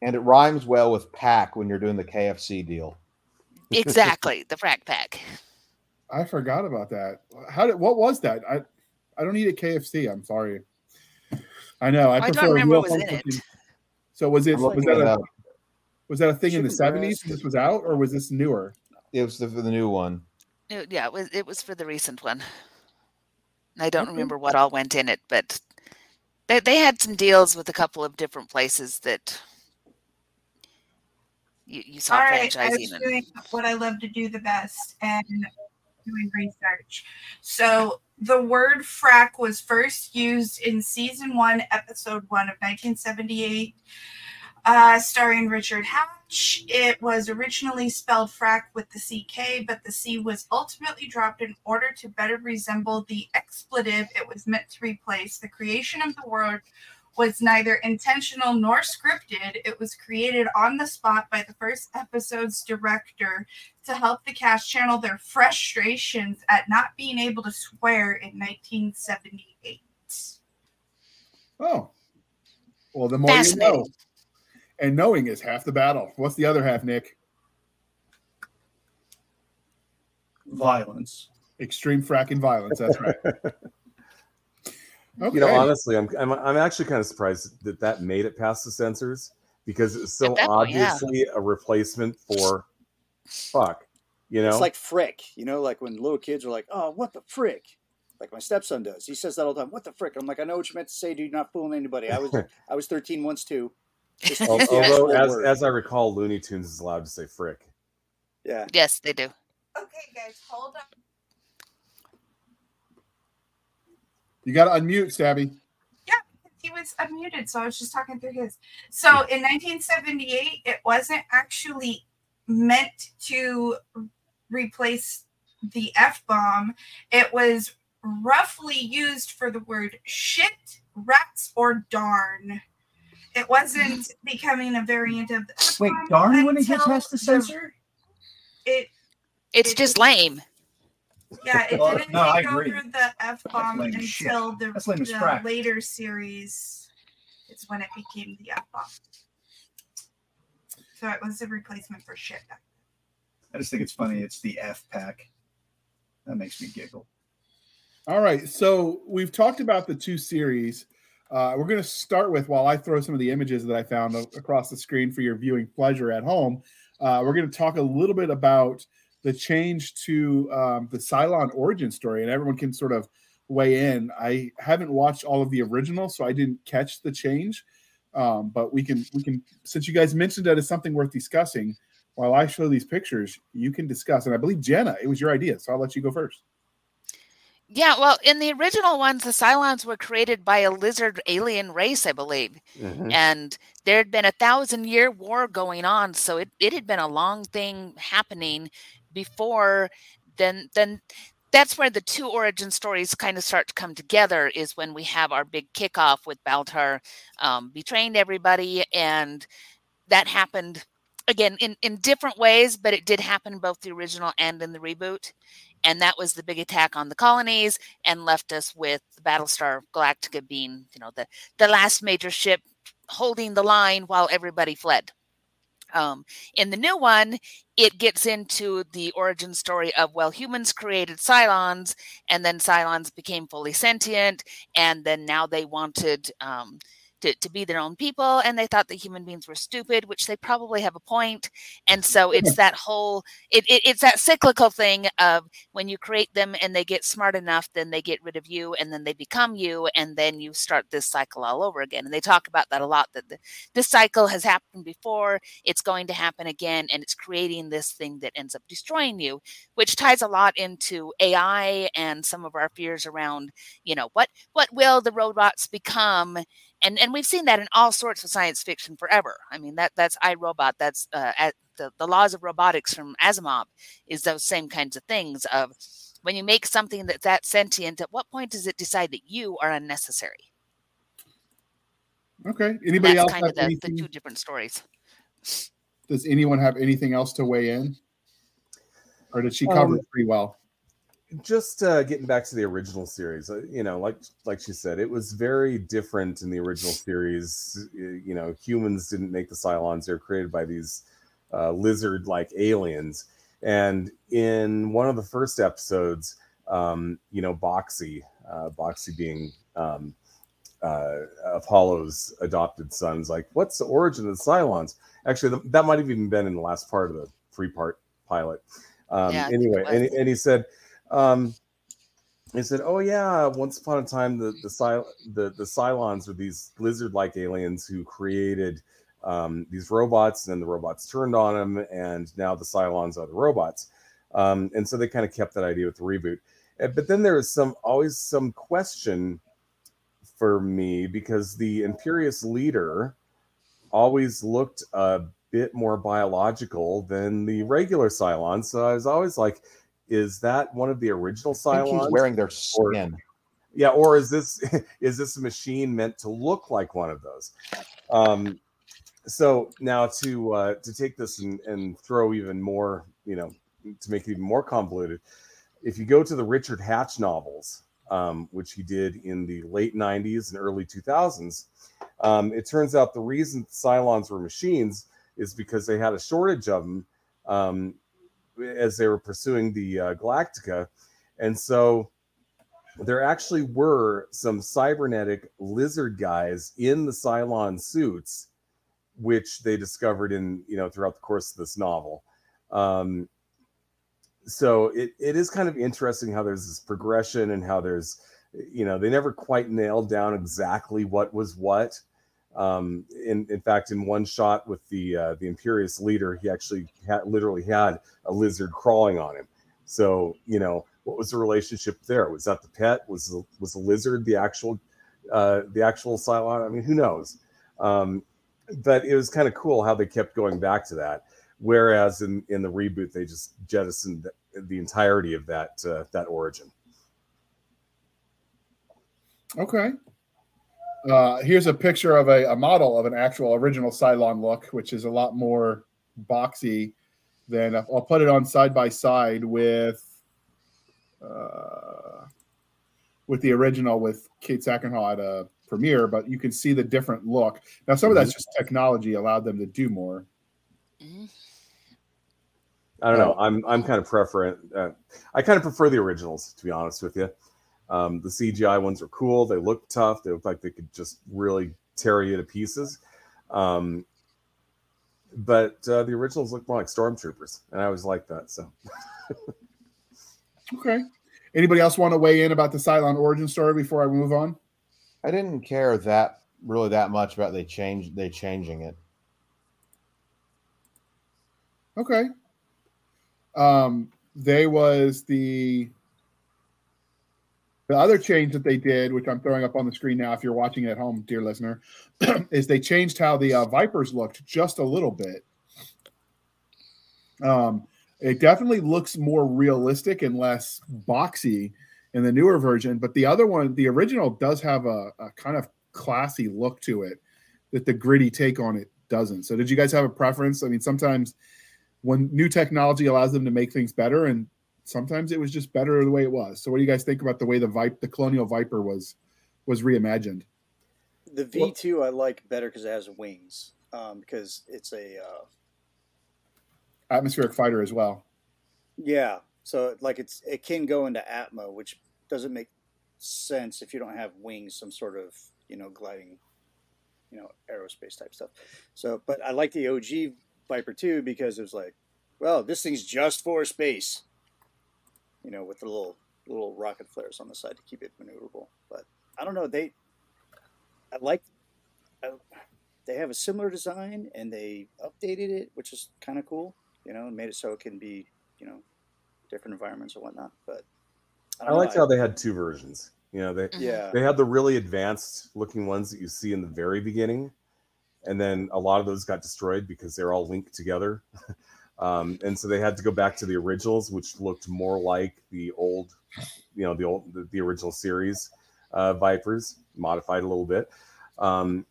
And it rhymes well with pack when you're doing the KFC deal. Exactly, the frack pack. I forgot about that. How did what was that? I I don't eat at KFC. I'm sorry. I know. I, I don't remember what was in it. So was it was that it a was that a thing in the seventies? This was out, or was this newer? It was the, the new one. It- yeah, it was it was for the recent one. I don't Okay. remember what all went in it, but they they had some deals with a couple of different places that you, you saw All right, I franchising was doing what I love to do the best and doing research. So the word frack was first used in season one, episode one of 1978, uh, starring Richard Hatch. It was originally spelled frack with the CK, but the C was ultimately dropped in order to better resemble the expletive it was meant to replace. The creation of the word was neither intentional nor scripted. It was created on the spot by the first episode's director to help the cast channel their frustrations at not being able to swear in 1978. Oh, well, the more you know, and knowing is half the battle. What's the other half, Nick? Violence. Extreme fracking violence. That's right. (laughs) Okay. You know, honestly, I'm, I'm I'm actually kind of surprised that that made it past the censors because it's so At that yeah. obviously a replacement for fuck. You know, It's like frick, you know, like when little kids are like, "Oh, what the frick?" Like my stepson does. He says that all the time. What the frick? I'm like, I know what you meant to say, dude. You're not fooling anybody. I was (laughs) I was 13 once too. Just Al- (laughs) use the although as word. as I recall, Looney Tunes is allowed to say frick. yeah, yes, they do. Okay, guys, hold on. You got to unmute, Stabby. Yeah, he was unmuted, so I was just talking through his. So in 1978, it wasn't actually meant to replace the F bomb. It was roughly used for the word shit, rats, or darn. It wasn't mm. becoming a variant of the F Wait, darn when it gets until past the censor? It It's It just just- lame. Yeah, it Well, didn't no, I take agree. over the F bomb lame as shit. until the, That's lame as the frack. later series. It's when it became the F bomb. So it was a replacement for shit. I just think it's funny. It's the F pack. That makes me giggle. All right. So we've talked about the two series. Uh, we're going to start with while I throw some of the images that I found a- across the screen for your viewing pleasure at home. Uh, we're going to talk a little bit about the change to um, the Cylon origin story, and everyone can sort of weigh in. I haven't watched all of the original, so I didn't catch the change. Um, but we can we can since you guys mentioned that as something worth discussing. While I show these pictures, you can discuss. And I believe Jenna, it was your idea, so I'll let you go first. Yeah, well, in the original ones, the Cylons were created by a lizard alien race, I believe. Mhm. and there had been a thousand year war going on so it, it had been a long thing happening before then then that's where the two origin stories kind of start to come together is when we have our big kickoff with baltar um, betraying everybody and that happened again in, in different ways but it did happen both the original and in the reboot and that was the big attack on the colonies and left us with the battlestar galactica being you know the the last major ship holding the line while everybody fled. Um, in the new one, it gets into the origin story of well, humans created Cylons, and then Cylons became fully sentient, and then now they wanted um, to, to be their own people, and they thought that human beings were stupid, which they probably have a point. And so it's that whole it, it, it's that cyclical thing of when you create them and they get smart enough, then they get rid of you, and then they become you, and then you start this cycle all over again. And they talk about that a lot. That the, this cycle has happened before, it's going to happen again, and it's creating this thing that ends up destroying you, which ties a lot into AI and some of our fears around, you know, what what will the robots become and and we've seen that in all sorts of science fiction forever. I mean that that's iRobot. That's uh, at the the laws of robotics from Asimov is those same kinds of things of when you make something that's that sentient. At what point does it decide that you are unnecessary? Okay. Anybody that's else kind have of the, the two different stories. Does anyone have anything else to weigh in? Or did she cover Um, it pretty well? Just uh, getting back to the original series uh, you know like like she said it was very different in the original series. Uh, you know humans didn't make the cylons. They were created by these uh, lizard like aliens. And in one of the first episodes um, you know Boxey uh, Boxey being um, uh, apollo's adopted son's like what's the origin of the cylons? Actually th- that might have even been in the last part of the three part pilot. Um, Yeah, I think it anyway and, and he said um, he said, "Oh yeah, once upon a time, the the the, the Cylons were these lizard-like aliens who created um, these robots, and then the robots turned on them, and now the Cylons are the robots." Um, and so they kind of kept that idea with the reboot. Uh, But then there was some always some question for me because the Imperious leader always looked a bit more biological than the regular Cylons. So I was always like, is that one of the original Cylons? he's wearing their or- skin. yeah, or is this (laughs) is this a machine meant to look like one of those? Um, so now to uh, to take this and, and throw even more, you know, to make it even more convoluted, if you go to the Richard Hatch novels, um, which he did in the late '90s and early 2000s, um, it turns out the reason Cylons were machines is because they had a shortage of them um, as they were pursuing the uh, Galactica, and so there actually were some cybernetic lizard guys in the Cylon suits, which they discovered in you know throughout the course of this novel. Um, so it, it is kind of interesting how there's this progression and how there's you know they never quite nailed down exactly what was what. Um, in in fact, in one shot with the uh, the Imperious leader, he actually had literally had a lizard crawling on him. So you know what was the relationship there? Was that the pet? Was the, was the lizard the actual uh, the actual Cylon? I mean, who knows? Um, but it was kind of cool how they kept going back to that. Whereas in, in the reboot, they just jettisoned the, the entirety of that uh, that origin. Okay. Uh, here's a picture of a, a model of an actual original Cylon look, which is a lot more boxy than I'll put it on side by side with uh, with the original with Katee Sackhoff at a premiere, but you can see the different look. Now, some of that's just technology allowed them to do more. I don't know. I'm I'm kind of preferent. Uh, I kind of prefer the originals, to be honest with you. Um, the CGI ones are cool. They look tough. They look like they could just really tear you to pieces. Um, but uh, the originals look more like stormtroopers, and I always like that. So (laughs) Okay. Anybody else want to weigh in about the Cylon origin story before I move on? I didn't care that really that much about they change they changing it. Okay. Um, they was the the other change that they did, which I'm throwing up on the screen now, if you're watching at home, dear listener, (clears throat) is they changed how the uh, Vipers looked just a little bit. Um, it definitely looks more realistic and less boxy in the newer version, but the other one, the original, does have a, a kind of classy look to it that the gritty take on it doesn't. So, did you guys have a preference? I mean, sometimes when new technology allows them to make things better, and sometimes it was just better the way it was. So, what do you guys think about the way the Vipe, the Colonial Viper, was was reimagined? The V two I like better because it has wings. Um, because it's a uh, Atmospheric fighter as well. yeah. So like it's it can go into Atmo, which doesn't make sense if you don't have wings, some sort of you know gliding, you know aerospace type stuff. So, but I like the OG Viper too because it was like, well, this thing's just for space. You know, with the little little rocket flares on the side to keep it maneuverable. But I don't know. They, I like, I, they have a similar design and they updated it, which is kind of cool. You know, and made it so it can be, you know, different environments and whatnot. But I, I don't know, liked how they had two versions. You know, they mm-hmm. Yeah. they had the really advanced looking ones that you see in the very beginning, and then a lot of those got destroyed because they're all linked together. (laughs) um, and so they had to go back to the originals, which looked more like the old, you know, the old the, the original series uh, Vipers, modified a little bit. Um,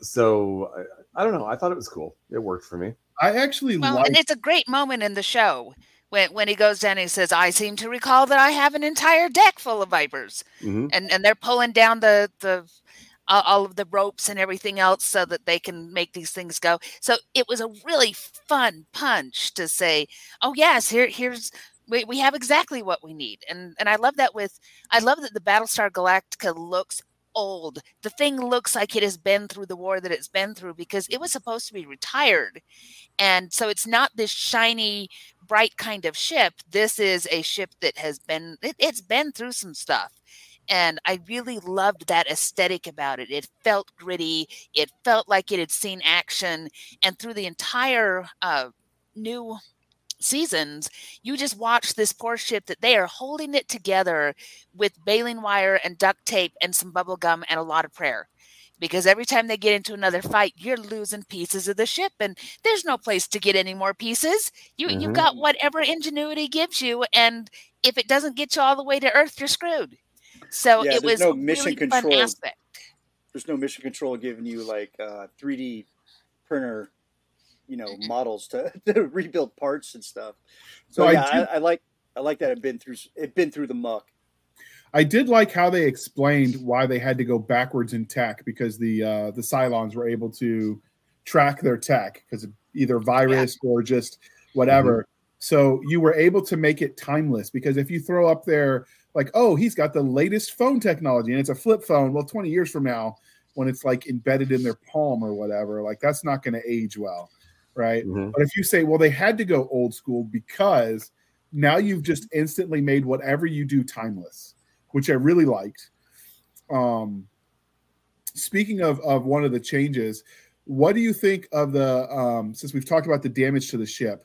so I, I don't know. I thought it was cool. It worked for me. I actually Well, like and it's a great moment in the show when when he goes down he says, "I seem to recall that I have an entire deck full of vipers," hmm and and they're pulling down the the all all of the ropes and everything else so that they can make these things go. So it was a really fun punch to say, "Oh yes, here here's." We, we have exactly what we need and and i love that with i love that the battlestar galactica looks old the thing looks like it has been through the war that it's been through because it was supposed to be retired and so it's not this shiny bright kind of ship this is a ship that has been it, it's been through some stuff and i really loved that aesthetic about it. It felt gritty it felt like it had seen action and through the entire uh, new seasons you just watch this poor ship that they are holding it together with baling wire and duct tape and some bubble gum and a lot of prayer. Because every time they get into another fight you're losing pieces of the ship and there's no place to get any more pieces. You Mhm. you've got whatever ingenuity gives you and if it doesn't get you all the way to earth you're screwed so Yeah, it was no mission really fun control. aspect There's no mission control giving you like uh, 3D printer, you know, models to, (laughs) to rebuild parts and stuff. So So I yeah, I, do- I like I like that it been through it been through the muck. I did like how they explained why they had to go backwards in tech because the uh, the Cylons were able to track their tech because either virus or just whatever. So you were able to make it timeless because if you throw up there like, oh, he's got the latest phone technology and it's a flip phone, well, 20 years from now, when it's like embedded in their palm or whatever, like that's not going to age well, right? Mhm. But if you say, well, they had to go old school because now you've just instantly made whatever you do timeless, which I really liked. Um, speaking of of one of the changes, what do you think of the um, since we've talked about the damage to the ship?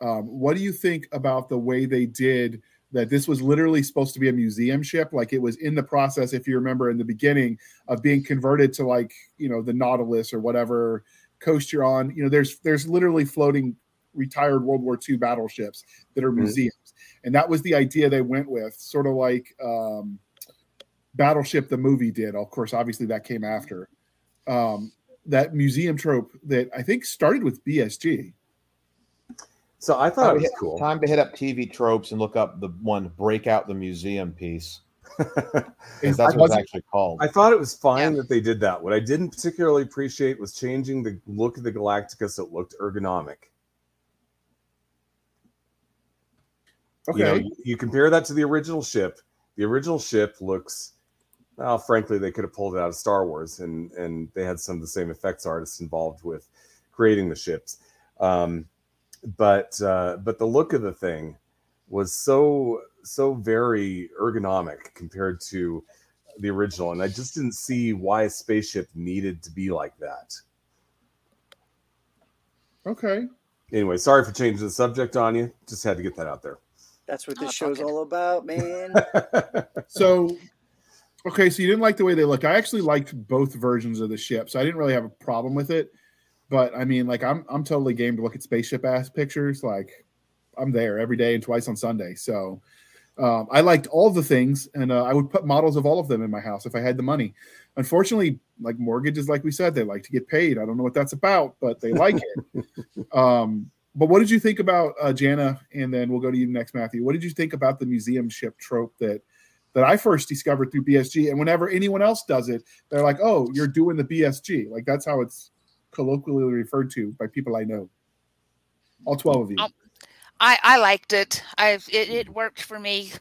Um, what do you think about the way they did that? This was literally supposed to be a museum ship, like it was in the process, if you remember in the beginning, of being converted to like you know the Nautilus or whatever coast you're on. You know, there's there's literally floating retired World War II battleships that are Mhm. museums, and that was the idea they went with, sort of like um, Battleship the movie did. Of course, obviously that came after um, that museum trope that I think started with BSG. So I thought Time it to, was hit, cool. time to hit up TV tropes and look up the one break out the museum piece. (laughs) that's I what it's actually called. I thought it was fine Yeah. that they did that. What I didn't particularly appreciate was changing the look of the Galactica so it looked ergonomic. Okay, You know, you, you compare that to the original ship. The original ship looks, well, frankly, they could have pulled it out of Star Wars, and and they had some of the same effects artists involved with creating the ships. Um, but uh, but the look of the thing was so so very ergonomic compared to the original, and I just didn't see why a spaceship needed to be like that. okay. Anyway, sorry for changing the subject on you. Just had to get that out there. That's what Oh, this it's show's all all about, man. (laughs) So, okay, so you didn't like the way they looked. I actually liked both versions of the ship, so I didn't really have a problem with it. But I mean, like, I'm I'm totally game to look at spaceship ass pictures. Like, I'm there every day and twice on Sunday. So, um, I liked all the things, and uh, I would put models of all of them in my house if I had the money. Unfortunately, like mortgages, like we said, they like to get paid. I don't know what that's about, but they like it. (laughs) Um, but what did you think about uh, Jana? And then we'll go to you next, Matthew. What did you think about the museum ship trope that that I first discovered through BSG? And whenever anyone else does it, they're like, "Oh, you're doing the BSG." Like that's how it's colloquially referred to by people I know. All twelve of you. Oh, I, I liked it. I it, it worked for me.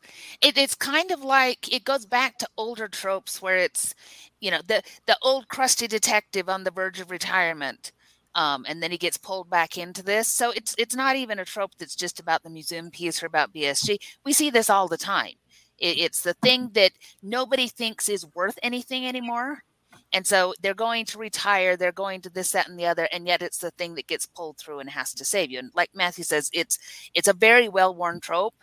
It, it's kind of like it goes back to older tropes where it's, you know, the the old crusty detective on the verge of retirement, um, and then he gets pulled back into this. So it's it's not even a trope that's just about the museum piece or about BSG. We see this all the time. It, it's the thing that nobody thinks is worth anything anymore. And so they're going to retire, they're going to this, that, and the other, and yet it's the thing that gets pulled through and has to save you. And like Matthew says, it's it's a very well worn trope,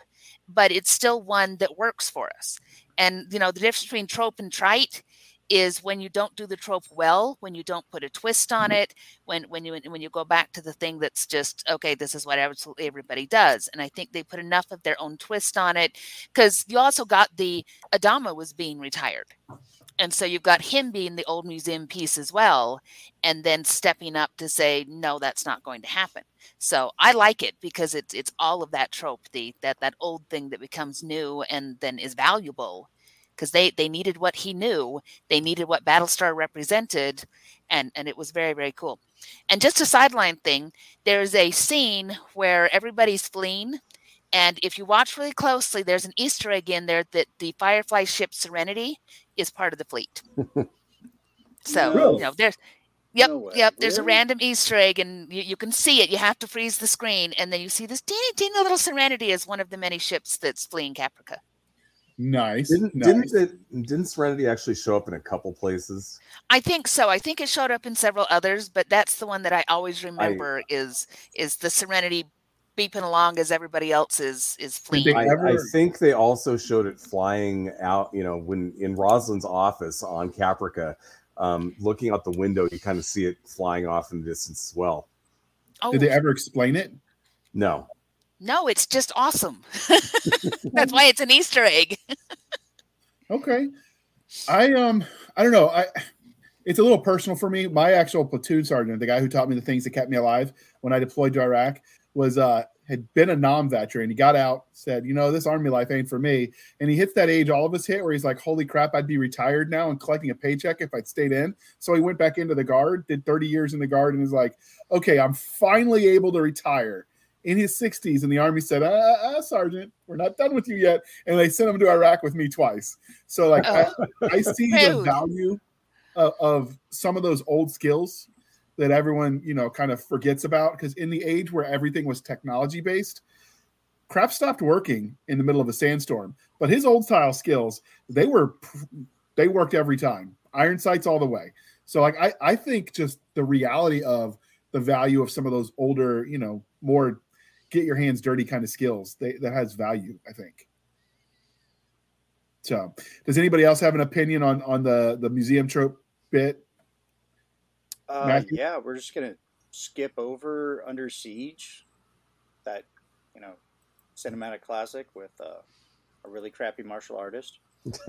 but it's still one that works for us. And you know, the difference between trope and trite is when you don't do the trope well, when you don't put a twist on it, when when you when you go back to the thing that's just okay, this is what absolutely everybody does. And I think they put enough of their own twist on it because you also got the Adama was being retired. And so you've got him being the old museum piece as well, and then stepping up to say, no, that's not going to happen. So I like it because it's it's all of that trope, the that that old thing that becomes new and then is valuable. Because they they needed what he knew, they needed what Battlestar represented, and and it was very very cool. And just a sideline thing, there's a scene where everybody's fleeing, and if you watch really closely, there's an Easter egg in there that the Firefly ship Serenity is part of the fleet. (laughs) so No. you know, there's yep, No yep. There's a random Easter egg, and you, you can see it. You have to freeze the screen, and then you see this teeny, teeny little Serenity as one of the many ships that's fleeing Caprica. Nice. Didn't nice. didn't it didn't Serenity actually show up in a couple places? I think so. I think it showed up in several others, but that's the one that I always remember is is the Serenity beeping along as everybody else is is fleeing. they I, I think they also showed it flying out, you know, when in Roslin's office on Caprica, um, looking out the window, you kind of see it flying off in the distance as well. oh, Did they ever explain it? No, no, it's just awesome. (laughs) that's why it's an Easter egg. Okay. I um I don't know. I it's a little personal for me. My actual platoon sergeant, the guy who taught me the things that kept me alive when I deployed to Iraq, was uh had been a Nam veteran. He got out, said, you know, this army life ain't for me. And he hits that age all of us hit where he's like, Holy crap, I'd be retired now and collecting a paycheck if I'd stayed in. So he went back into the guard, did 30 years in the guard, and is like, Okay, I'm finally able to retire. In his 60s, and the army said, uh, uh, Sergeant, we're not done with you yet. And they sent him to Iraq with me twice. So, like, I, I see the value of, of some of those old skills that everyone you know kind of forgets about because in the age where everything was technology based crap stopped working in the middle of a sandstorm. But his old style skills they were they worked every time. Iron sights all the way. So like i i think just the reality of the value of some of those older you know more get your hands dirty kind of skills they, that has value i think. So does anybody else have an opinion on on the the museum trope bit Uh, Matthew? yeah, we're just gonna skip over Under Siege, that you know, cinematic classic with uh, a really crappy martial artist. (laughs)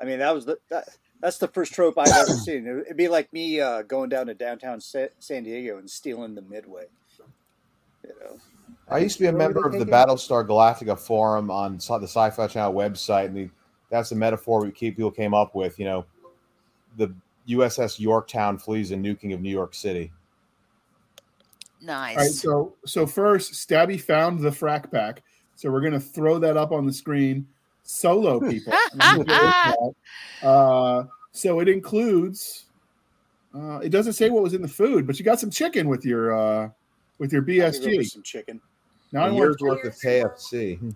I mean, that was the that, that's the first trope I've ever seen. It- It'd be like me uh, going down to downtown Sa- San Diego and stealing the Midway. You know, I used to be a member of the Battlestar Galactica forum on the Sci-Fi Channel website, and the, that's the metaphor we keep people came up with. You know, the USS Yorktown flees a nuking of New York City. nice. All right, so so first, Stabby found the frack pack, so we're gonna throw that up on the screen. Solo people. (laughs) uh, so it includes. Uh, it doesn't say what was in the food, but you got some chicken with your uh, with your I could go for BSG. some chicken. Now I a want year's worth of KFC.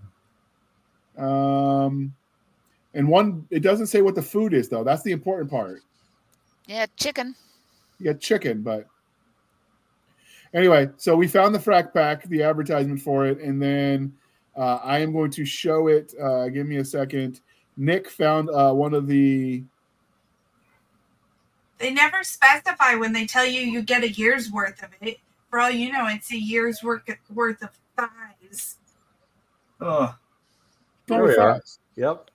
um, and one. It doesn't say what the food is though. That's the important part. Yeah, chicken. Yeah, chicken, but anyway, so we found the frack pack, the advertisement for it, and then uh, I am going to show it. Uh, give me a second. Nick found uh, one of the. They never specify when they tell you you get a year's worth of it. For all you know, it's a year's worth worth of thighs. Oh, There we are. Yep.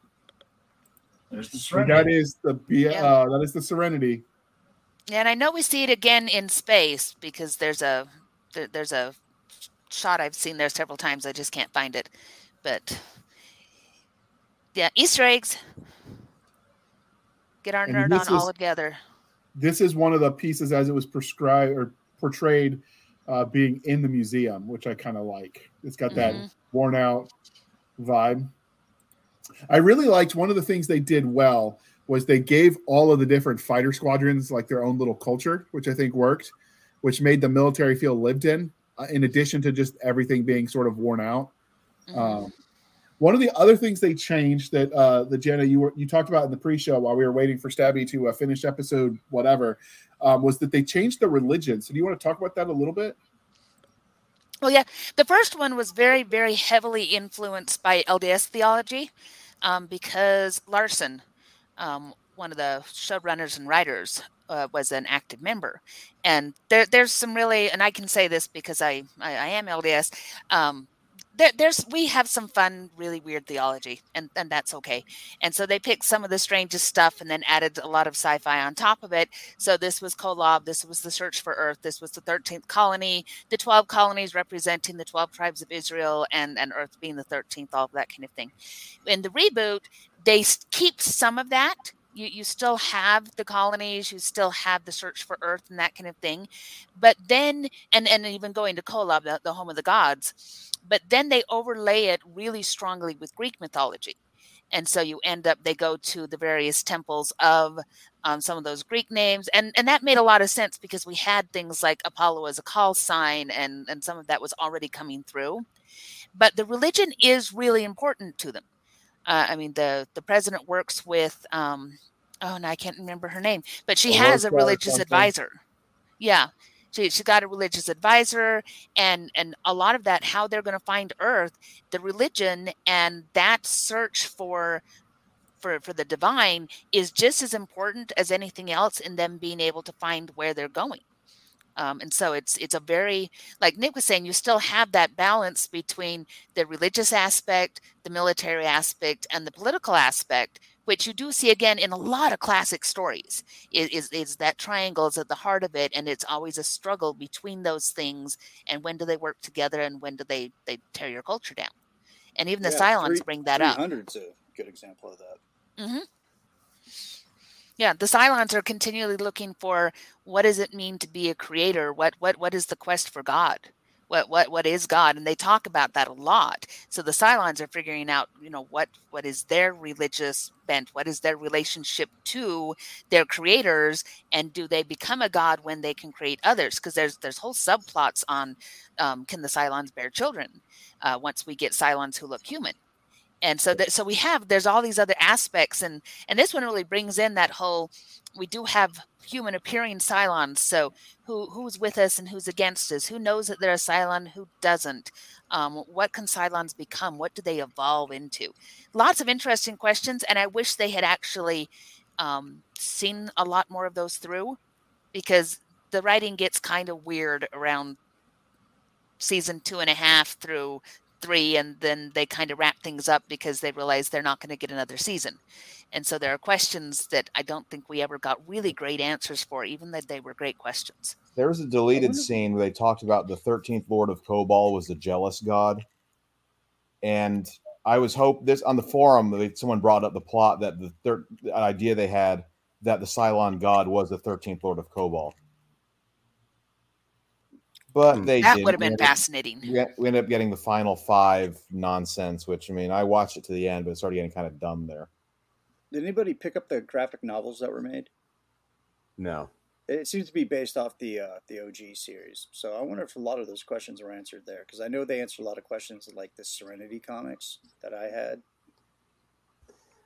There's the Serenity. that is the Yeah. uh, that is the Serenity. And I know we see it again in space because there's a there, there's a shot I've seen there several times. I just can't find it, but yeah, Easter eggs. Get our And nerd this on all together. This is one of the pieces as it was prescribed or portrayed uh, being in the museum, which I kind of like. It's got that Mhm. worn out vibe. I really liked one of the things they did well was they gave all of the different fighter squadrons like their own little culture, which I think worked, which made the military feel lived in, uh, in addition to just everything being sort of worn out. Mhm. Um, one of the other things they changed that uh, the Jenna you were you talked about in the pre-show while we were waiting for Stabby to uh, finish episode whatever um, was that they changed the religion. So do you want to talk about that a little bit? Well, yeah, the first one was very, very heavily influenced by LDS theology um, because Larson, um, one of the showrunners and writers, uh, was an active member. And there, there's some really, and I can say this because I, I, I am LDS. Um, there, there's we have some fun, really weird theology, and and that's okay. And so they picked some of the strangest stuff and then added a lot of sci-fi on top of it. So this was Kolob, this was the Search for Earth, this was the thirteenth colony, the twelve colonies representing the twelve tribes of Israel, and and Earth being the thirteenth, all of that kind of thing. In the reboot, they keep some of that you, you still have the colonies you still have the search for earth and that kind of thing. But then and and even going to kolob the, the home of the gods but then they overlay it really strongly with greek mythology. And so you end up they go to the various temples of um, some of those greek names. And and that made a lot of sense because we had things like apollo as a call sign and and some of that was already coming through. But the religion is really important to them uh, I mean, the the president works with um, oh, and I can't remember her name, but she has a religious advisor. Yeah, she she got a religious advisor, and and a lot of that, how they're going to find Earth, the religion, and that search for for for the divine is just as important as anything else in them being able to find where they're going. Um, and so it's it's a very like Nick was saying, you still have that balance between the religious aspect, the military aspect, and the political aspect, which you do see again in a lot of classic stories. Is, is is that triangle is at the heart of it, and it's always a struggle between those things, and when do they work together, and when do they they tear your culture down? And even the yeah, Cylons bring that up. Hundreds a good example of that. Mm-hmm. Yeah, the Cylons are continually looking for what does it mean to be a creator? What what what is the quest for God? What what what is God? And they talk about that a lot. So the Cylons are figuring out, you know, what what is their religious bent? What is their relationship to their creators? And do they become a god when they can create others? Because there's there's whole subplots on um, can the Cylons bear children? Uh, once we get Cylons who look human and so that so we have there's all these other aspects and and this one really brings in that whole we do have human appearing cylons so who who's with us and who's against us? Who knows that they're a cylon? Who doesn't? Um, what can cylons become? What do they evolve into? Lots of interesting questions and i wish they had actually um, seen a lot more of those through because the writing gets kind of weird around season two and a half through three and then they kind of wrap things up because they realize they're not going to get another season. And so there are questions that i don't think we ever got really great answers for even though they were great questions. There was a deleted scene where they talked about the 13th lord of kobol was the jealous god. And i was hope this on the forum someone brought up the plot that the third idea they had that the cylon god was the 13th lord of kobol but hmm. they that would have been fascinating. we ended up getting the final five nonsense, which I mean, I watched it to the end, but it's already getting kind of dumb there. Did anybody pick up the graphic novels that were made? No. It seems to be based off the uh, the OG series, so I wonder if a lot of those questions were answered there because I know they answered a lot of questions in like the Serenity comics that I had.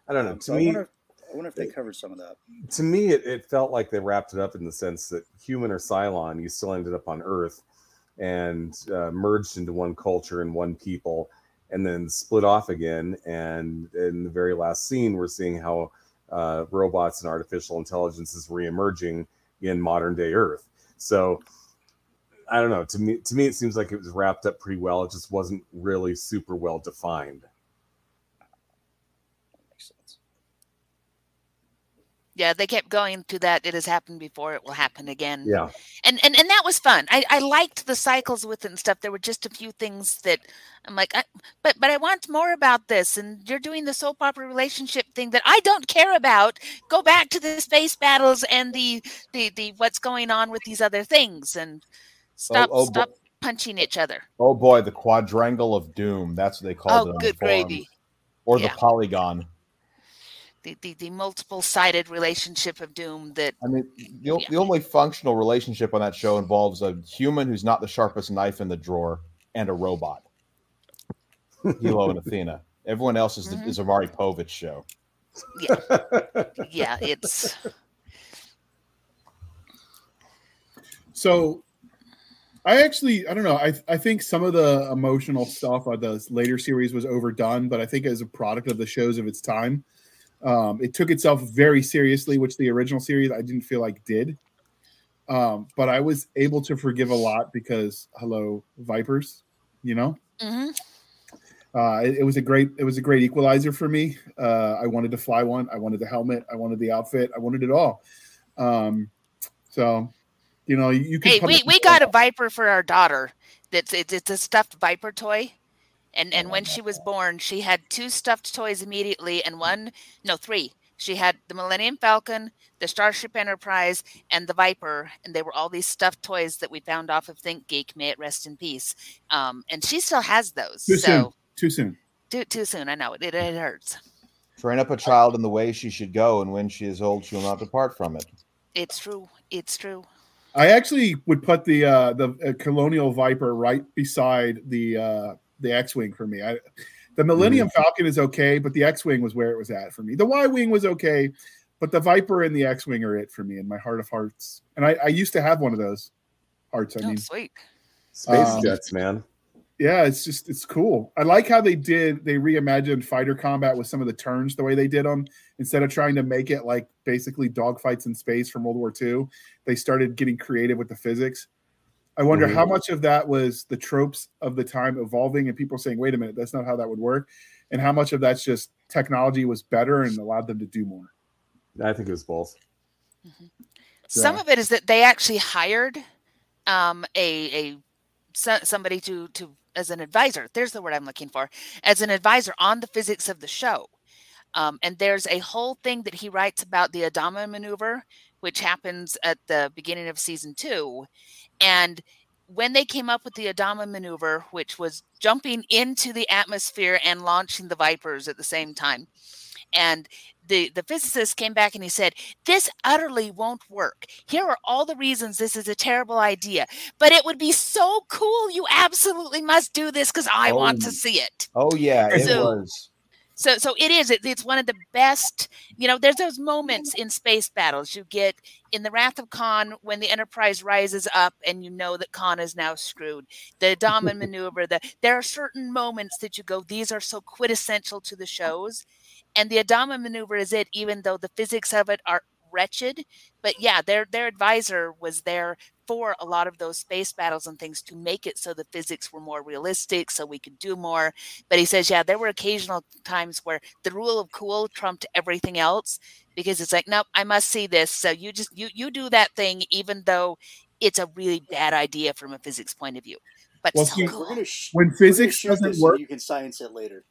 I don't know. Um, to so me, I wonder, I wonder if they covered some of that. To me, it, it felt like they wrapped it up in the sense that human or Cylon, you still ended up on Earth, and uh, merged into one culture and one people and then split off again. And in the very last scene we're seeing how uh, robots and artificial intelligence is reemerging in modern day earth. So i don't know. To me to me it seems like it was wrapped up pretty well. It just wasn't really super well defined yeah they kept going to that it has happened before it will happen again. Yeah. And and, and that was fun. I, I liked the cycles with it and stuff. There were just a few things that i'm like I, but but i want more about this and you're doing the soap opera relationship thing that i don't care about. Go back to the space battles and the the, the what's going on with these other things and oh, stop oh, oh, stop punching each other. Oh boy the quadrangle of doom that's what they call oh, it good gravy. Or yeah. the polygon the, the, the multiple sided relationship of doom that I mean the, yeah. the only functional relationship on that show involves a human who's not the sharpest knife in the drawer and a robot. Helo and Athena. Everyone else is, mm-hmm. the, is a Maury Povich show. Yeah. yeah, it's so I actually, I don't know. I I think some of the emotional stuff of the later series was overdone, but I think as a product of the shows of its time, um, it took itself very seriously, which the original series I didn't feel like did. Um, but I was able to forgive a lot because hello, Vipers, you know. hmm Uh, it, it was a great, it was a great equalizer for me. Uh, I wanted to fly one. I wanted the helmet. I wanted the outfit. I wanted it all. Um, so, you know, you, you can. Hey, we, we got a viper for our daughter. That's it's, it's a stuffed viper toy. And and when she was born, she had two stuffed toys immediately, and one no three. She had the Millennium Falcon, the Starship Enterprise, and the Viper, and they were all these stuffed toys that we found off of ThinkGeek. May it rest in peace. Um, and she still has those. Too soon. Too soon. too too soon. I know it. It, it hurts. Train up a child in the way she should go, and when she is old, she will not depart from it. It's true. It's true. I actually would put the uh, the uh, Colonial Viper right beside the uh, the X-wing for me. I, the Millennium Falcon is okay, but the X-wing was where it was at for me. The Y-wing was okay, but the Viper and the X-wing are it for me in my heart of hearts. And I, I used to have one of those hearts. I Oh, mean, sweet. Space Um, jets, man. yeah, it's just it's cool. I like how they did they reimagined fighter combat with some of the turns the way they did them instead of trying to make it like basically dogfights in space from World War II. They started getting creative with the physics. I wonder Mhm. how much of that was the tropes of the time evolving and people saying, "Wait a minute, that's not how that would work," and how much of that's just technology was better and allowed them to do more. I think it was both. Some of it is that they actually hired um, a a somebody to to as an advisor. There's the word I'm looking for. As an advisor on the physics of the show. Um, and there's a whole thing that he writes about the Adama maneuver, which happens at the beginning of season two. And when they came up with the Adama maneuver, which was jumping into the atmosphere and launching the Vipers at the same time, and the the physicist came back and he said, "This utterly won't work. Here are all the reasons this is a terrible idea, but it would be so cool. You absolutely must do this because I want to Oh. see it." Oh yeah, it was. So, so it is. It, it's one of the best. You know, there's those moments in space battles you get in the Wrath of Khan when the Enterprise rises up and you know that Khan is now screwed. The Adama (laughs) maneuver. The there are certain moments that you go, these are so quintessential to the shows, and the Adama maneuver is it. Even though the physics of it are wretched, but yeah, their their advisor was there for a lot of those space battles and things to make it so the physics were more realistic, so we could do more. But he says, yeah, there were occasional times where the rule of cool trumped everything else because it's like, nope, I must see this. So you just you you do that thing, even though it's a really bad idea from a physics point of view. But Well, so see, cool. Sh- When physics doesn't this so work, you can science it later.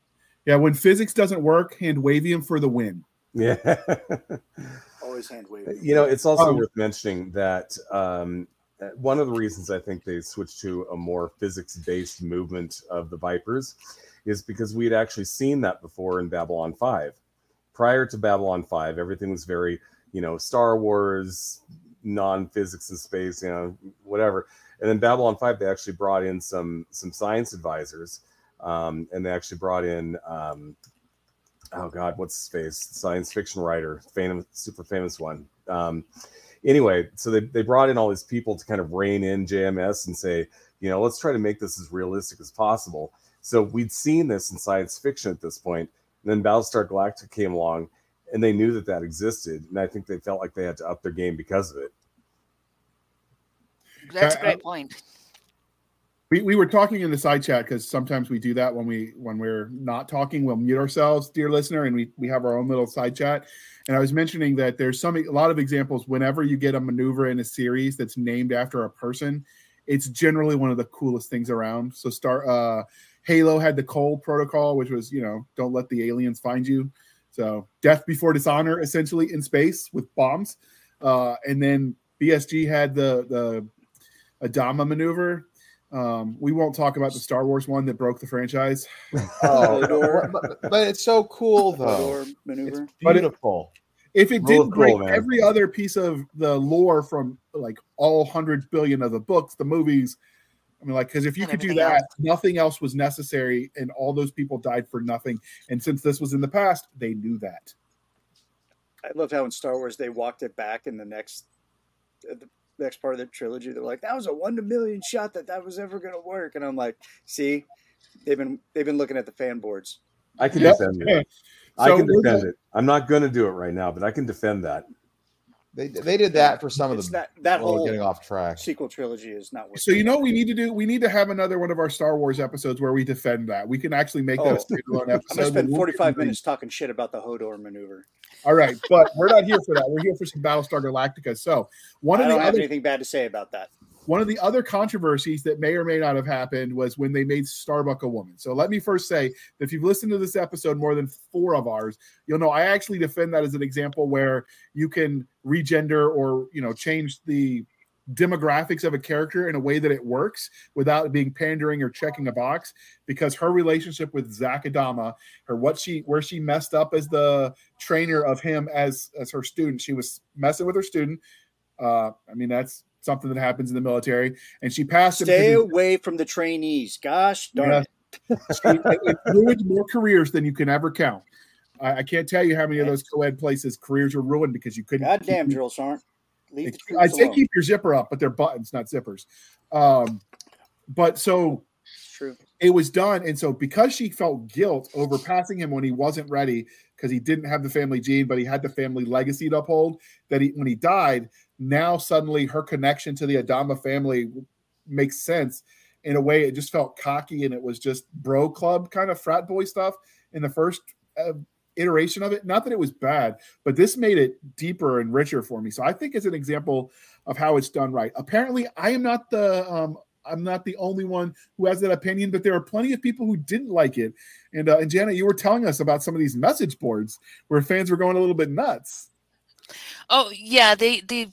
yeah, when physics doesn't work, hand wavium for the win. Yeah. Always hand waving. (laughs) you know, it's also Um, worth mentioning that um, one of the reasons I think they switched to a more physics based movement of the Vipers is because we had actually seen that before in Babylon 5. Prior to Babylon 5, everything was very, you know, Star Wars, non physics in space, you know, whatever. And then Babylon 5, they actually brought in some some science advisors. Um, and they actually brought in um, oh god what's his face science fiction writer famous super famous one um anyway so they, they brought in all these people to kind of rein in jms and say you know let's try to make this as realistic as possible so we'd seen this in science fiction at this point and then battlestar galactica came along and they knew that that existed and i think they felt like they had to up their game because of it That's a uh, great uh, point. We, we were talking in the side chat because sometimes we do that when we when we're not talking we'll mute ourselves dear listener and we, we have our own little side chat. And i was mentioning that there's some a lot of examples whenever you get a maneuver in a series that's named after a person it's generally one of the coolest things around. So star uh halo had the Cole Protocol which was you know don't let the aliens find you. So death before dishonor essentially in space with bombs. Uh and then bsg had the the adama maneuver um, we won't talk about the Star Wars one that broke the franchise. (laughs) Oh, but, but it's so cool though. Holdo maneuver. It's But it- beautiful. If it Rule didn't of break man. every other piece of the lore from like all hundred billion of the books, the movies, I mean, like, because if you And could do that, else. nothing else was necessary, and all those people died for nothing. And since this was in the past, they knew that. I loved how in Star Wars they walked it back in the next, uh, the- next part of the trilogy. They're like, that was a one to million shot that that was ever going to work, and I'm like, see, they've been they've been looking at the fan boards. I can Yep. defend it. (laughs) I so can defend it. I'm not going to do it right now, but I can defend that. They they did that for some of It's the that that whole getting off track. sequel trilogy is not working. So you know what we need to do? We need to have another one of our Star Wars episodes where we defend that. We can actually make that a Oh. standalone (laughs) I'm gonna spend 45 minutes talking shit about the Holdo maneuver. All right, but we're not here for that. We're here for some Battlestar Galactica. So one of the don't have other anything bad to say about that. one of the other controversies that may or may not have happened was when they made Starbuck a woman. So let me first say that if you've listened to this episode more than four of ours, you'll know I actually defend that as an example where you can regender or you know change the demographics of a character in a way that it works without being pandering or checking a box because her relationship with Zak Adama, her what she where she messed up as the trainer of him as as her student, she was messing with her student. Uh, I mean that's something that happens in the military, and she passed. Stay away from the trainees. Gosh darn Yeah. it. (laughs) it, it ruined more careers than you can ever count. I, I can't tell you how many of those co-ed places careers were ruined because you couldn't. Goddamn keep- drill sergeant. Leave the I'd say alone. keep your zipper up, but they're buttons, not zippers. Um, but so It's true. it was done, and so because she felt guilt over passing him when he wasn't ready, because he didn't have the family gene, but he had the family legacy to uphold. That he, when he died, now suddenly her connection to the Adama family makes sense in a way. It just felt cocky, and it was just bro club kind of frat boy stuff in the first uh, iteration of it. Not that it was bad, but this made it deeper and richer for me. So I think it's an example of how it's done right. Apparently, I am not the um, I'm not the only one who has that opinion, but there are plenty of people who didn't like it. And uh, and Janet, you were telling us about some of these message boards where fans were going a little bit nuts. Oh yeah, they the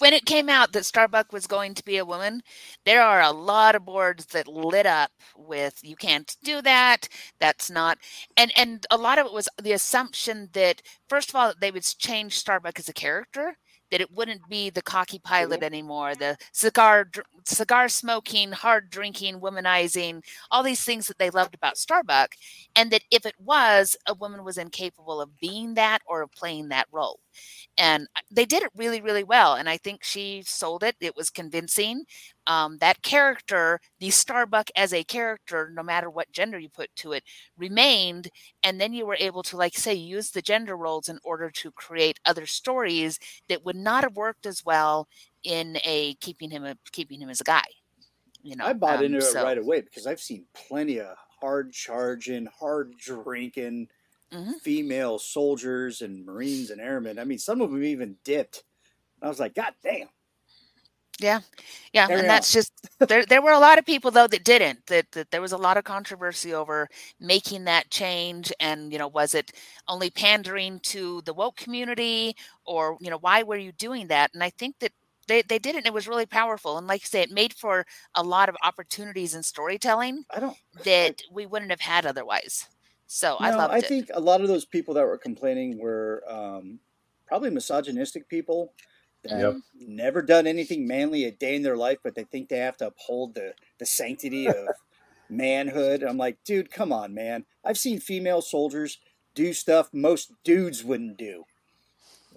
when it came out that Starbuck was going to be a woman, there are a lot of boards that lit up with you can't do that. That's not and and a lot of it was the assumption that first of all they would change Starbuck as a character, that it wouldn't be the cocky pilot anymore, the cigar cigar smoking, hard drinking, womanizing, all these things that they loved about Starbuck, and that if it was, a woman was incapable of being that or of playing that role and they did it really really well and i think she sold it it was convincing. Um, that character the starbuck as a character no matter what gender you put to it remained and then you were able to like say use the gender roles in order to create other stories that would not have worked as well in a keeping him a keeping him as a guy you know I bought um, into it right away because I've seen plenty of hard charging, hard drinking Mhm. female soldiers and Marines and airmen. I mean, some of them even dipped. I was like, God damn. Yeah, yeah, and that's just there. There were a lot of people though that didn't. That, that there was a lot of controversy over making that change, and you know, was it only pandering to the woke community, or you know, why were you doing that? And I think that they they did it. and It was really powerful, and like I say, it made for a lot of opportunities in storytelling I don't. that we wouldn't have had otherwise. So I No, loved I it. think a lot of those people that were complaining were um, probably misogynistic people that Yep. never done anything manly a day in their life, but they think they have to uphold the, the sanctity of manhood. I'm like, dude, come on, man. I've seen female soldiers do stuff most dudes wouldn't do.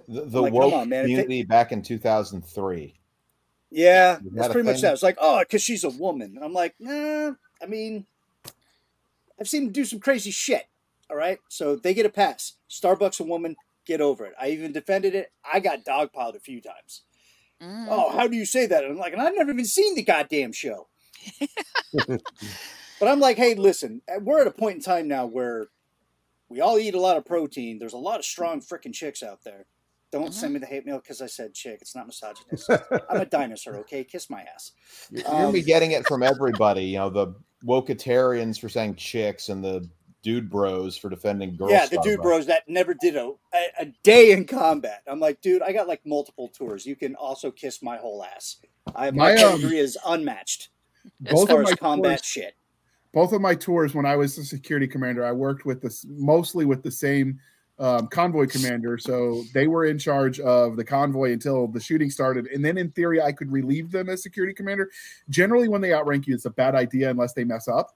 The, the Like, woke on, man. If they- community back in 2003. Yeah, Is that's pretty much thing? that. It's like, oh, because she's a woman. I'm like, nah. I mean, I've seen them do some crazy shit. All right, so they get a pass. Starbucks a woman, get over it. I even defended it. I got dogpiled a few times. Mm. Oh, how do you say that? And I'm like, and I've never even seen the goddamn show. (laughs) but I'm like, hey, listen, uh, we're at a point in time now where we all eat a lot of protein. There's a lot of strong freaking chicks out there. Don't Mhm. send me the hate mail because I said chick. It's not misogynist. (laughs) I'm a dinosaur, okay? Kiss my ass. You're gonna be Um, getting it from everybody. You know, the wokeitarians for saying chicks and the dude bros for defending girls. yeah, the dude bros that never did a, a, a day in combat. I'm like, dude, I got like multiple tours. You can also kiss my whole ass. I, my My, um, is unmatched as Both far of as my combat tours, shit. both of my tours when I was a security commander, I worked with this mostly with the same um, convoy commander. So they were in charge of the convoy until the shooting started, and then in theory, I could relieve them as security commander. Generally, when they outrank you, it's a bad idea unless they mess up.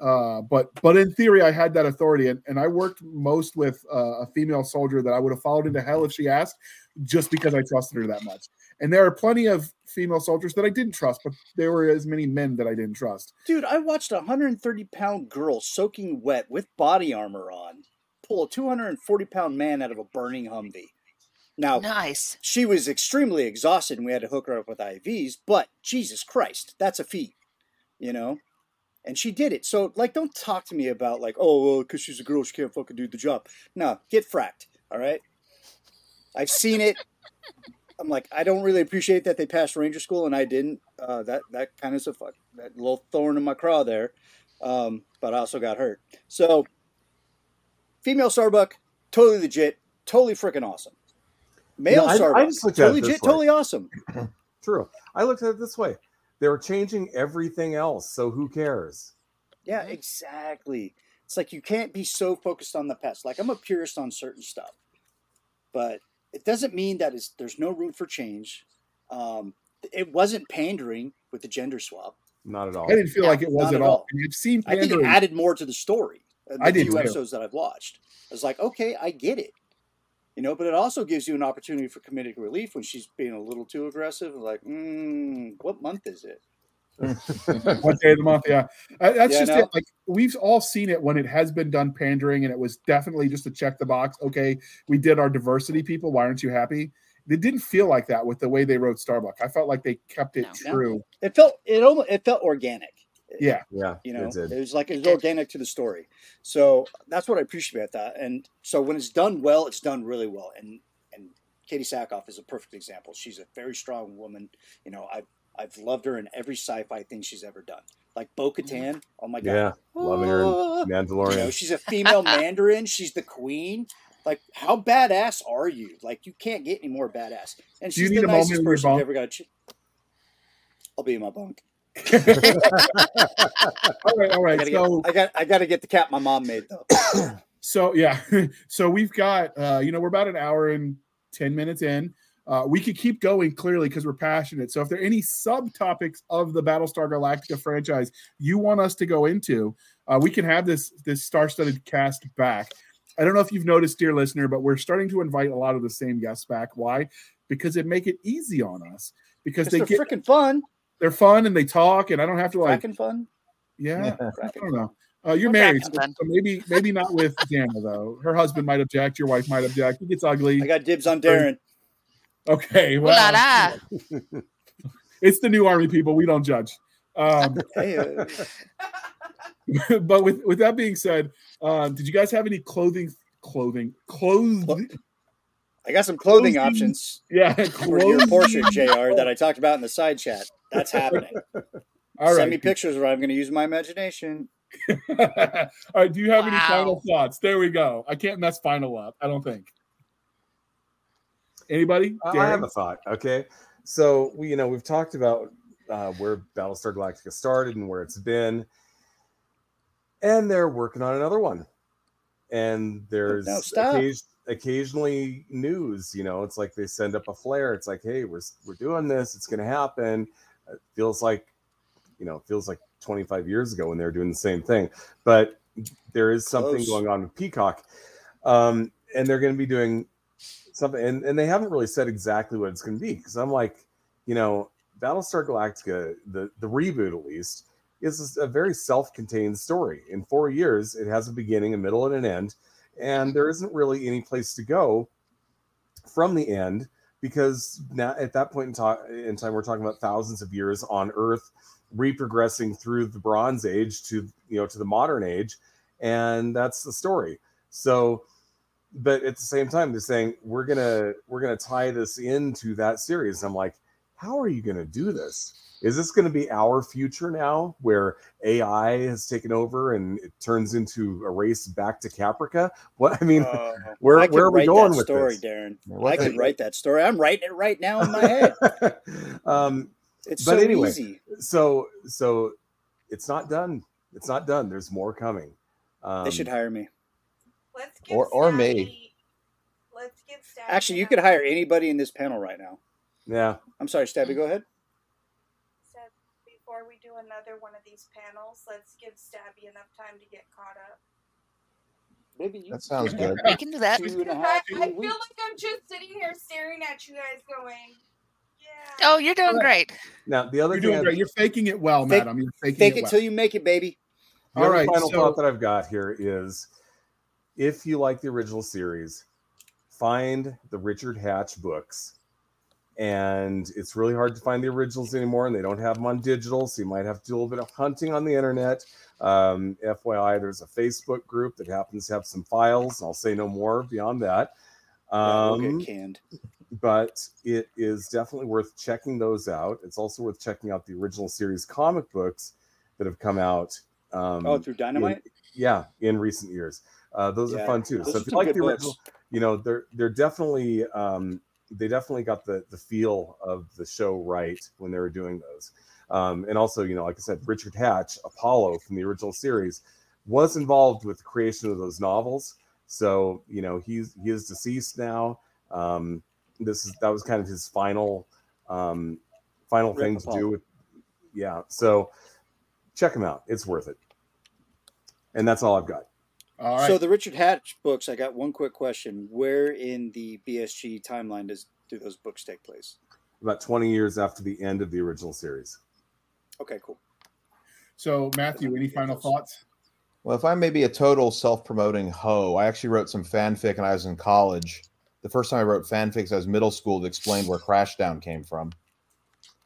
Uh, but but in theory, I had that authority, and, and I worked most with uh, a female soldier that I would have followed into hell if she asked. just because I trusted her that much. And there are plenty of female soldiers that I didn't trust, but there were as many men that I didn't trust. Dude, I watched a 130 pound girl soaking wet with body armor on pull a 240 pound man out of a burning Humvee. Now, Nice. she was extremely exhausted and we had to hook her up with IVs, but Jesus Christ, that's a feat, you know? And she did it. So, like, don't talk to me about, like, oh, well, because she's a girl, she can't fucking do the job. No, get fracked, all right? I've seen it. I'm like, I don't really appreciate that they passed Ranger School and I didn't. Uh, that that kind of a fuck, that little thorn in my craw there. Um, but I also got hurt. So, female Starbuck, totally legit, totally freaking awesome. Male I- I Starbuck, looked totally legit, way. totally awesome. (clears throat) True. I looked at it this way. They were changing everything else, so who cares? Yeah, exactly. It's like you can't be so focused on the past. Like I'm a purist on certain stuff, but it doesn't mean that is there's no room for change. Um, it wasn't pandering with the gender swap. Not at all. I didn't feel Yeah, like it was at at all. all. And I've seen I think it added more to the story. uh, The I did few too. episodes that I've watched. I was like, okay, I get it. You know, but it also gives you an opportunity for comedic relief when she's being a little too aggressive. Like, mm, what month is it? (laughs) one day of the month. Yeah, that's Yeah, just no. it. Like we've all seen it when it has been done pandering, and it was definitely just to check the box. Okay, we did our diversity, people. Why aren't you happy? It didn't feel like that with the way they wrote Starbuck. I felt like they kept it No. true. It felt it almost it felt organic. Yeah, Yeah, you know it it was like it was organic to the story. So that's what i appreciate about that. And so when it's done well it's done really well. And and Katee Sackhoff is a perfect example. She's a very strong woman. You know i've i've loved her in every sci-fi thing she's ever done. Like bo-katan oh my god. Yeah, loving her Ah. in you know, Mandalorian. she's a female (laughs) mandarin. She's the queen. Like how badass are you? Like you can't get any more badass. And Do you she's need the a nicest in person you've ever got i'll be in my bunk all right, all I gotta, So, get, I got I got to get the cap my mom made though. (coughs) so yeah, (laughs) so we've got uh, you know we're about an hour and ten minutes in. Uh, we could keep going clearly because we're passionate. So if there are any subtopics of the Battlestar Galactica franchise you want us to go into, uh, we can have this this star-studded cast back. I don't know if you've noticed, dear listener, but we're starting to invite a lot of the same guests back. Why? Because it make it easy on us. Because Because they get freaking fun, they're fun and they talk, and I don't have to like cracking fun. yeah. I don't know. Uh, you're We're married, so, so maybe maybe not with (laughs) Jana though. Her husband might object. Your wife might object. It gets ugly. I got dibs on Darrin. Okay, Ooh la well, (laughs) it's the new army people. We don't judge. Um, (laughs) uh, but with with that being said, um, did you guys have any clothing clothing clothes? I got some clothing Clothing. options Yeah, for your clothing. portrait, Jr. That I talked about in the side chat. That's happening. (laughs) All Send me pictures where I'm going to use my imagination. (laughs) All right. Do you have any final thoughts? There we go. I can't mess final up. I don't think. Anybody? Uh, I have a thought. Okay, so we, you know, we've talked about uh, where Battlestar Galactica started and where it's been, and they're working on another one. And there's No, stop. occas- occasionally news. You know, it's like they send up a flare. It's like, hey, we're we're doing this. It's going to happen. It feels like, you know, it feels like 25 years ago when they were doing the same thing. But there is something Close. going on with Peacock, um, and they're going to be doing something and, and they haven't really said exactly what it's going to be because i'm like you know battlestar galactica the the reboot at least is a very self-contained story in four years it has a beginning a middle and an end and there isn't really any place to go from the end because now at that point in, time, in time we're talking about thousands of years on earth reprogressing through the bronze age to you know to the modern age and that's the story. So but at the same time they're saying we're gonna we're gonna tie this into that series. I'm like how are you gonna do this is this gonna be our future now where ai has taken over and it turns into a race back to caprica (laughs) what i mean Uh, where I where are we going that with story, this Darrin. What I the- could write that story. I'm writing it right now in my head. (laughs) um It's But so anyway, easy. so so it's not done it's not done there's more coming um, They should hire me. Let's give Or- or me. Let's give Stabby Actually, you could hire anybody in this panel right now. Yeah I'm sorry, Stabby. Go ahead. Stab, before we do another one of these panels, let's give Stabby enough time to get caught up. maybe you That sounds good. We can do that. two and a I, half I feel like I'm just sitting here staring at you guys going, yeah. Oh, you're doing great. Now, the other You're thing, doing I- great. You're faking it well, Fake- madam. You're faking Fake it it well. till you make it, baby. the All other right, final so- thought that I've got here is if you like the original series, find the Richard Hatch books. And it's really hard to find the originals anymore, and they don't have them on digital, so you might have to do a little bit of hunting on the internet. Um, FYI, there's a Facebook group that happens to have some files. I'll say no more beyond that. Yeah, Um, we'll get canned. but it is definitely worth checking those out. It's also worth checking out the original series comic books that have come out. Um, Oh, through Dynamite. yeah, in recent years. Uh, those are fun too. so if you like the books. original, you know they're they're definitely um, they definitely got the the feel of the show right when they were doing those. Um, and also, you know, like I said, Richard Hatch, Apollo from the original series, was involved with the creation of those novels. So you know he's he is deceased now. Um, this is that was kind of his final um, final thing to do with yeah. So check him out; it's worth it. And that's all I've got. All right. So the Richard Hatch books. I got one quick question: Where in the BSG timeline does do those books take place? About 20 years after the end of the original series. Okay, cool. So, Matthew, any final thoughts? Well, if I may be a total self-promoting hoe, I actually wrote some fanfic when I was in college. The first time I wrote fanfics, I was middle school. That explained where Crashdown came from.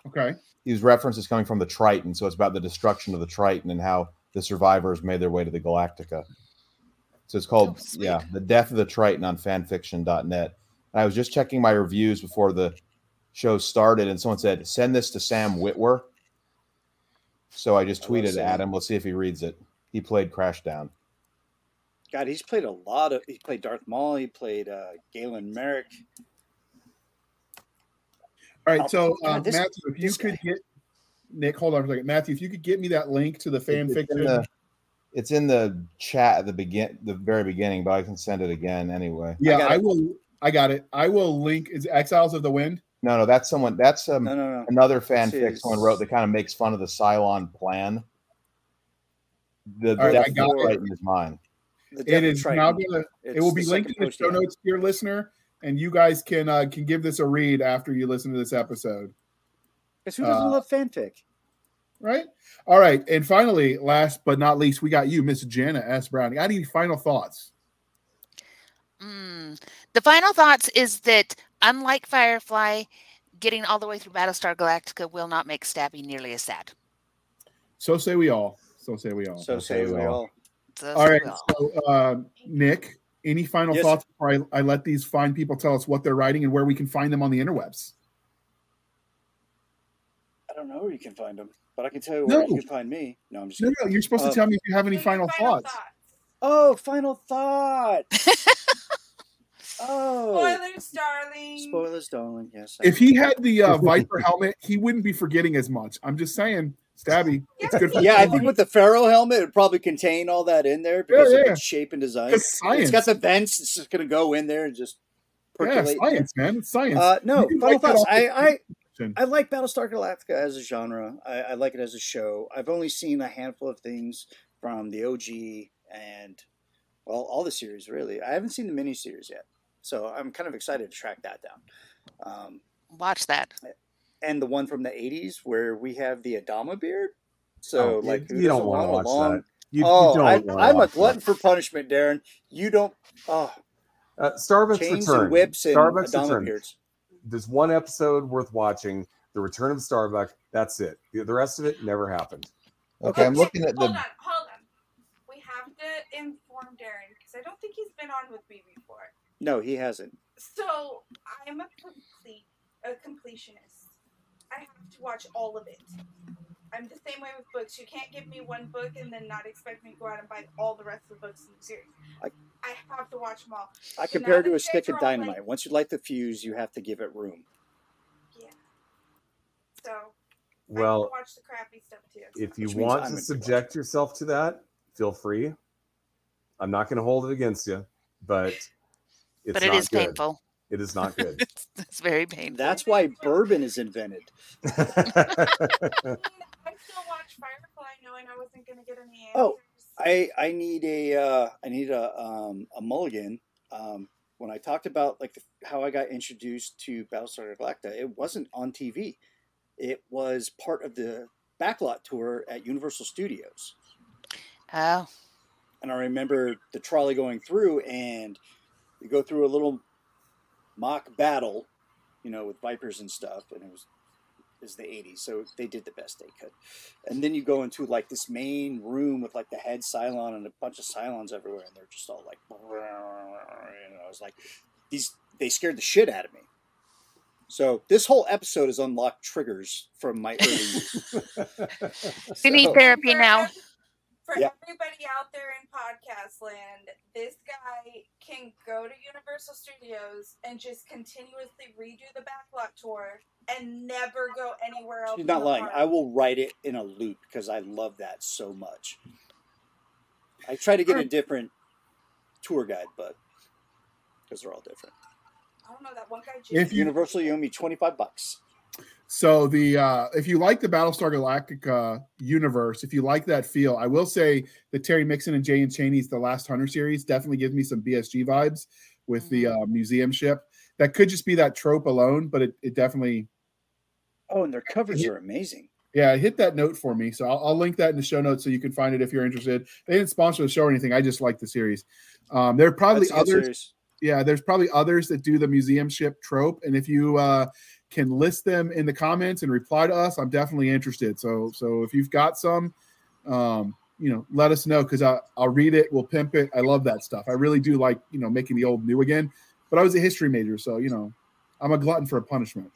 Okay. These references coming from the Triton, so it's about the destruction of the Triton and how the survivors made their way to the Galactica. So it's called, Oh, yeah, the Death of the Triton on fanfiction.net. And I was just checking my reviews before the show started, and someone said, "Send this to Sam Witwer." So I just tweeted Sam. at him. Let's see if he reads it. He played Crashdown. God, he's played a lot of. He played Darth Maul. He played uh, Galen Marek. All right. Oh, So, God, um, this- Matthew, if you could guy. get Nick, hold on for a second. Matthew, if you could get me that link to the fan It's fiction. The- It's in the chat at the begin, the very beginning, but I can send it again anyway. yeah, got I, will. I got it. I will link. Is Exiles of the Wind? No, no, that's someone. That's um, No, no, no. another fanfic someone wrote that kind of makes fun of the Cylon plan. The All right, death I of got. Triton is mine. The Death It Triton. now gonna. It's it will be linked in the show post, yeah. notes, dear listener, and you guys can uh, can give this a read after you listen to this episode. Guess who doesn't uh, love fanfic? Right. All right. And finally, last but not least, we got you, Miss Jana S. Brown. Got any final thoughts? Mm. The final thoughts is that unlike Firefly, getting all the way through Battlestar Galactica will not make Stabby nearly as sad. So say we all. So say we all. So Okay, say we all. So, all so right. well. So, uh, Nick, any final Yes, thoughts before I, I let these fine people tell us what they're writing and where we can find them on the interwebs? I don't know where you can find them, but I can tell you where No. you can find me. No, I'm just No, kidding. no, you're supposed Uh, to tell me if you have any Your final, thoughts. Oh, final thought. (laughs) oh, Spoilers, darling. spoilers, darling. Yes. I If he had the uh, (laughs) Viper helmet, he wouldn't be forgetting as much. I'm just saying, Stabby, it's good for yeah, I think with the Pharaoh helmet, it would probably contain all that in there because Yeah, of its shape and design. It's science. It's got the vents. It's just going to go in there and just yeah, percolate. science, man. It's science. Uh, no, final thoughts. I, I fiction. I like Battlestar Galactica as a genre. I, I like it as a show. I've only seen a handful of things from the OG and well, all the series really. I haven't seen the miniseries yet, so I'm kind of excited to track that down. Um, Watch that. and the one from the '80s where we have the Adama beard. So Oh, like you, who you don't want to watch long- that. You, you oh, don't I, I'm a glutton that. for punishment, Darrin. You don't. Oh, Uh, Starbucks chains Return. and whips and Starbucks Adama Return. beards. There's one episode worth watching. The Return of Starbuck. That's it. The, the rest of it never happened. Okay, I'm looking at the. Hold the. on, hold on. We have to inform Darrin because I don't think he's been on with me before. No, he hasn't. So I'm a complete a completionist. I have to watch all of it. I'm the same way with books. You can't give me one book and then not expect me to go out and buy all the rest of the books in the series. I- I have to watch them all. I And compare it to a stick of guys are all, like- dynamite. Once you light the fuse, you have to give it room. Yeah. So Well, have watch the crappy stuff too. if you want I'm to gonna subject yourself to that, feel free. I'm not going to hold it against you, but it's but it not is good. painful. It is not good. (laughs) it's, it's very painful. That's why bourbon is invented. (laughs) (laughs) I mean, I still watch Firefly knowing I wasn't going to get any answers. Oh, I I need a uh, I need a um, a mulligan. Um, when I talked about like the, how I got introduced to Battlestar Galactica, it wasn't on TV. It was part of the backlot tour at Universal Studios. Oh, And I remember the trolley going through, and you go through a little mock battle, you know, with vipers and stuff, and it was is the 80s, so they did the best they could. And then you go into like this main room with like the head Cylon and a bunch of Cylons everywhere, and they're just all like, you know, I was like, these they scared the shit out of me. So this whole episode has unlocked triggers from my early youth. (laughs) you need therapy now. For Yeah. everybody out there in podcast land, this guy can go to Universal Studios and just continuously redo the backlot tour and never go anywhere else. She's in not lying. park. I will write it in a loop because I love that so much. I try to get a different tour guide, but because they're all different. I don't know that one guy. Just, If you- Universal, you owe me twenty five bucks. So the uh, if you like the Battlestar Galactica universe, if you like that feel, I will say that Terry Mixon and J.N. Chaney's The Last Hunter series definitely gives me some BSG vibes with the uh, museum ship. That could just be that trope alone, but it, it definitely Oh, and their covers are amazing. yeah, hit that note for me. So I'll, I'll link that in the show notes so you can find it if you're interested. They didn't sponsor the show or anything. I just like the series. Um, there are probably That's others. yeah there's probably others that do the museum ship trope and if you uh can list them in the comments and reply to us i'm definitely interested so so if you've got some um you know let us know because i'll read it we'll pimp it i love that stuff i really do like you know making the old new again but i was a history major so you know i'm a glutton for a punishment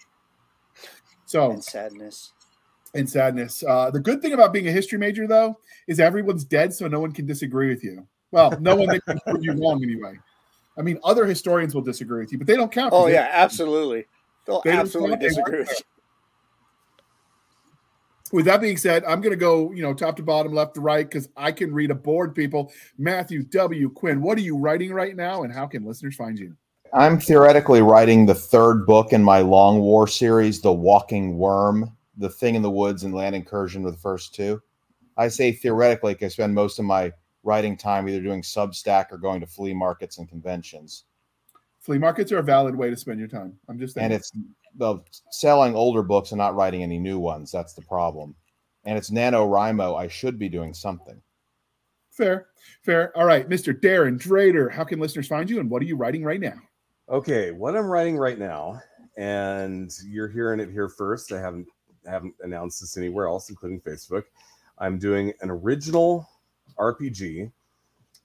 so And sadness. and sadness. Uh, the good thing about being a history major, though, is everyone's dead, so no one can disagree with you. Well, no one that can prove you wrong anyway. I mean, other historians will disagree with you, but they don't count. Oh yeah, absolutely. They'll They absolutely disagree with you. With that being said, I'm going to go, you know, top to bottom, left to right, because I can read a board. People, Matthew W. Quinn, what are you writing right now, and how can listeners find you? I'm theoretically writing the third book in my Long War series, The Walking Worm, The Thing in the Woods, and Land Incursion with the first two. I say theoretically because I spend most of my writing time either doing Substack or going to flea markets and conventions. Flea markets are a valid way to spend your time. I'm just saying. And it's the selling older books and not writing any new ones. That's the problem. And it's NaNoWriMo. I should be doing something. fair, fair. All right, Mr. Darrin Drader, how can listeners find you, and what are you writing right now? Okay, what I'm writing right now, and you're hearing it here first. I haven't haven't announced this anywhere else, including Facebook. I'm doing an original RPG,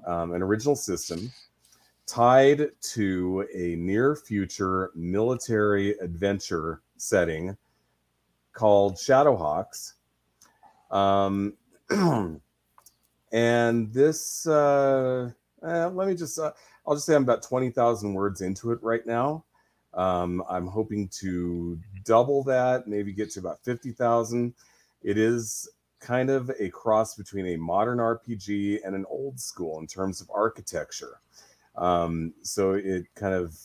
um, an original system, tied to a near future military adventure setting called Shadowhawks. Um, (clears throat) and this, uh, uh, let me just. Uh, I'll just say I'm about 20,000 words into it right now. Um, I'm hoping to double that, maybe get to about 50,000. It is kind of a cross between a modern RPG and an old school in terms of architecture. Um, so it kind of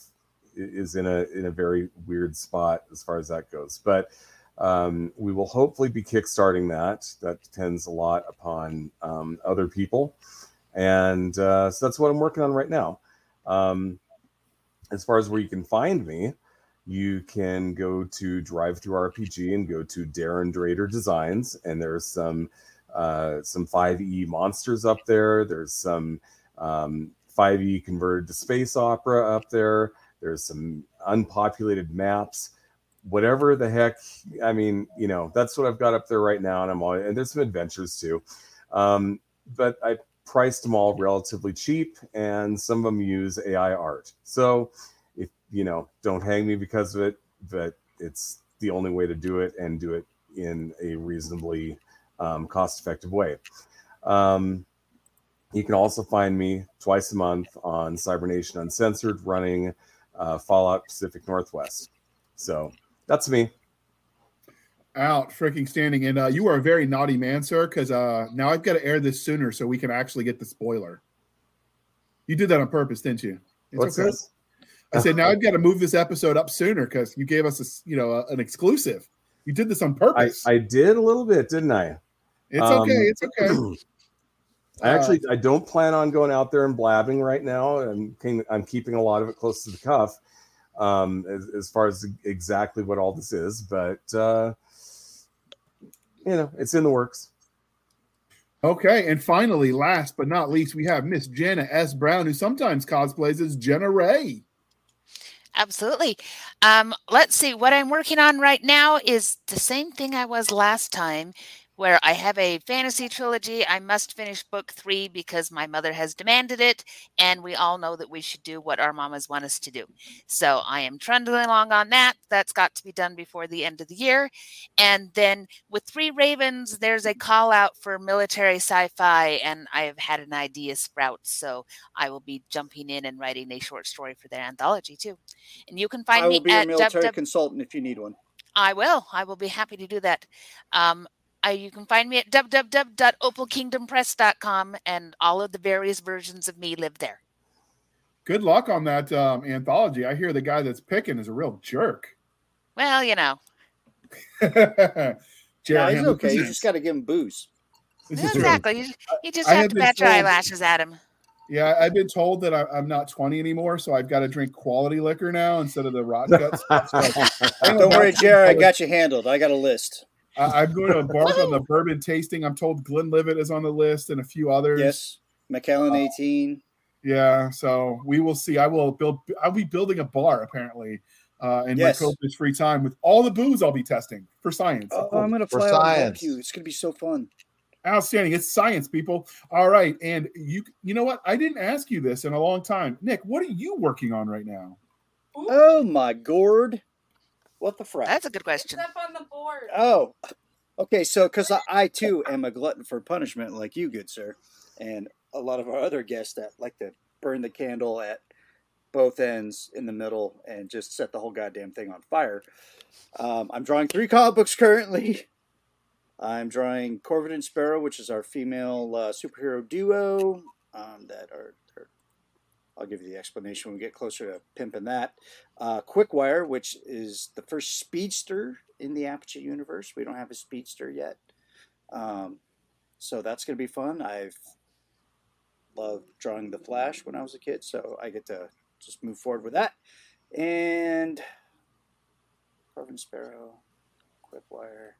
is in a in a very weird spot as far as that goes. But um, we will hopefully be kickstarting that. That depends a lot upon um, other people, and uh, so that's what I'm working on right now. Um, as far as where you can find me, you can go to DriveThruRPG and go to Darrin Drader Designs, and there's some uh, some 5e monsters up there. There's some um, 5e converted to space opera up there. There's some unpopulated maps. Whatever the heck, I mean, you know, that's what I've got up there right now, and I'm all, and there's some adventures too. Um, but I priced them all relatively cheap, and some of them use AI art. So, if you know, don't hang me because of it, but it's the only way to do it and do it in a reasonably um, cost-effective way. Um, you can also find me twice a month on Cybernation Uncensored, running uh, Fallout Pacific Northwest. So that's me. Out freaking standing, and uh, you are a very naughty man, sir. Because uh, now I've got to air this sooner so we can actually get the spoiler. You did that on purpose, didn't you? It's What's okay. this? I said now (laughs) I've got to move this episode up sooner because you gave us a, you know a- an exclusive. You did this on purpose. I did a little bit, didn't I? it's um, okay. It's okay. (clears throat) I actually I don't plan on going out there and blabbing right now. I'm I'm keeping a lot of it close to the cuff, um, as, as far as exactly what all this is. But uh, you know, it's in the works. Okay, and finally, last but not least, we have Miss Jenna S. Brown, who sometimes cosplays as Jenna Ray. Absolutely. Um, let's see. What I'm working on right now is the same thing I was last time, where I have a fantasy trilogy. I must finish book three because my mother has demanded it, and we all know that we should do what our mamas want us to do. So I am trundling along on that. That's got to be done before the end of the year. And then with Three Ravens, there's a call out for military sci fi, and I have had an idea sprout. So I will be jumping in and writing a short story for their anthology too. And you can find me. I me will be a military www. consultant if you need one. I will. I will be happy to do that. Um, I, you can find me at www.opalkingdompress.com, and all of the various versions of me live there. Good luck on that um, anthology. I hear the guy that's picking is a real jerk. Well, you know, (laughs) Jared Yeah, he's Hamlin okay. You just got to give him booze. This is exactly. You, you just I have have to been bat your eyelashes at him. Yeah, I've been told that I, I'm not 20 anymore, so I've got to drink quality liquor now instead of the rot gut stuff. So (laughs) Don't worry, about to- Jared. I got you handled. I got a list. I, I'm going to (laughs) embark on the bourbon tasting. I'm told Glenlivet is on the list and a few others. Yes. Macallan 18. Yeah, so we will see. I will build. I'll be building a bar apparently uh, in Yes. my COVID free time with all the booze I'll be testing for science. Oh. I'm going to For fly out and science. you. It's going to be so fun. Outstanding. It's science, people. All right, and you. You know what? I didn't ask you this in a long time, Nick. What are you working on right now? Oh, my gourd. What the frack? That's a good It's question. up on the board. Oh, okay. So, because I, I too am a glutton for punishment, like you, good sir, and a lot of our other guests that like to burn the candle at both ends in the middle and just set the whole goddamn thing on fire. Um, I'm drawing three comic books currently. I'm drawing Corvid and Sparrow, which is our female uh, superhero duo um, that are, are. I'll give you the explanation when we get closer to pimping that. Uh, Quickwire, which is the first speedster in the Aperture universe. We don't have a speedster yet. Um, so that's going to be fun. I've loved drawing the Flash when I was a kid, so I get to just move forward with that. And Carvin Sparrow, Quickwire,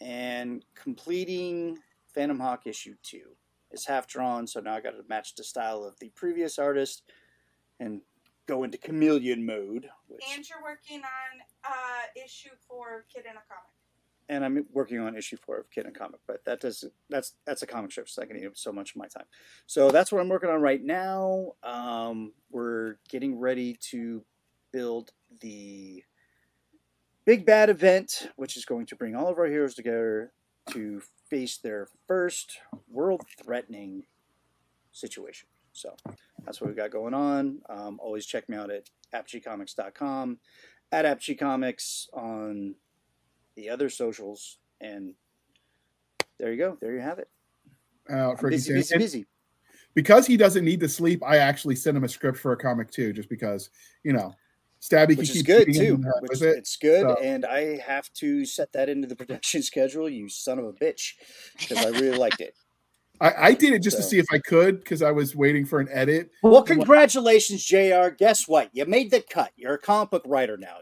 and completing Phantom Hawk issue two. It's half drawn, so now I got to match the style of the previous artist and go into chameleon mode. Which, And you're working on uh, issue four of Kid in a Comic. and I'm working on issue four of Kid a Comic, but that does that's that's a comic strip, so I can eat up so much of my time. So that's what I'm working on right now. Um, we're getting ready to build the big bad event, which is going to bring all of our heroes together to face their first world-threatening situation. So that's what we've got going on. Um, always check me out at apogcomics.com, at Apogee on the other socials, and there you go. There you have it. Uh, for busy, busy, busy. because he doesn't need to sleep, I actually sent him a script for a comic too, just because you know, Stabby Which is good too. Which with it. it's good, so- and I have to set that into the (laughs) production schedule. You son of a bitch, because I really liked it. I, I did it just to see if I could because I was waiting for an edit. Well, congratulations, Jr. Guess what? You made the cut. You're a comic book writer now.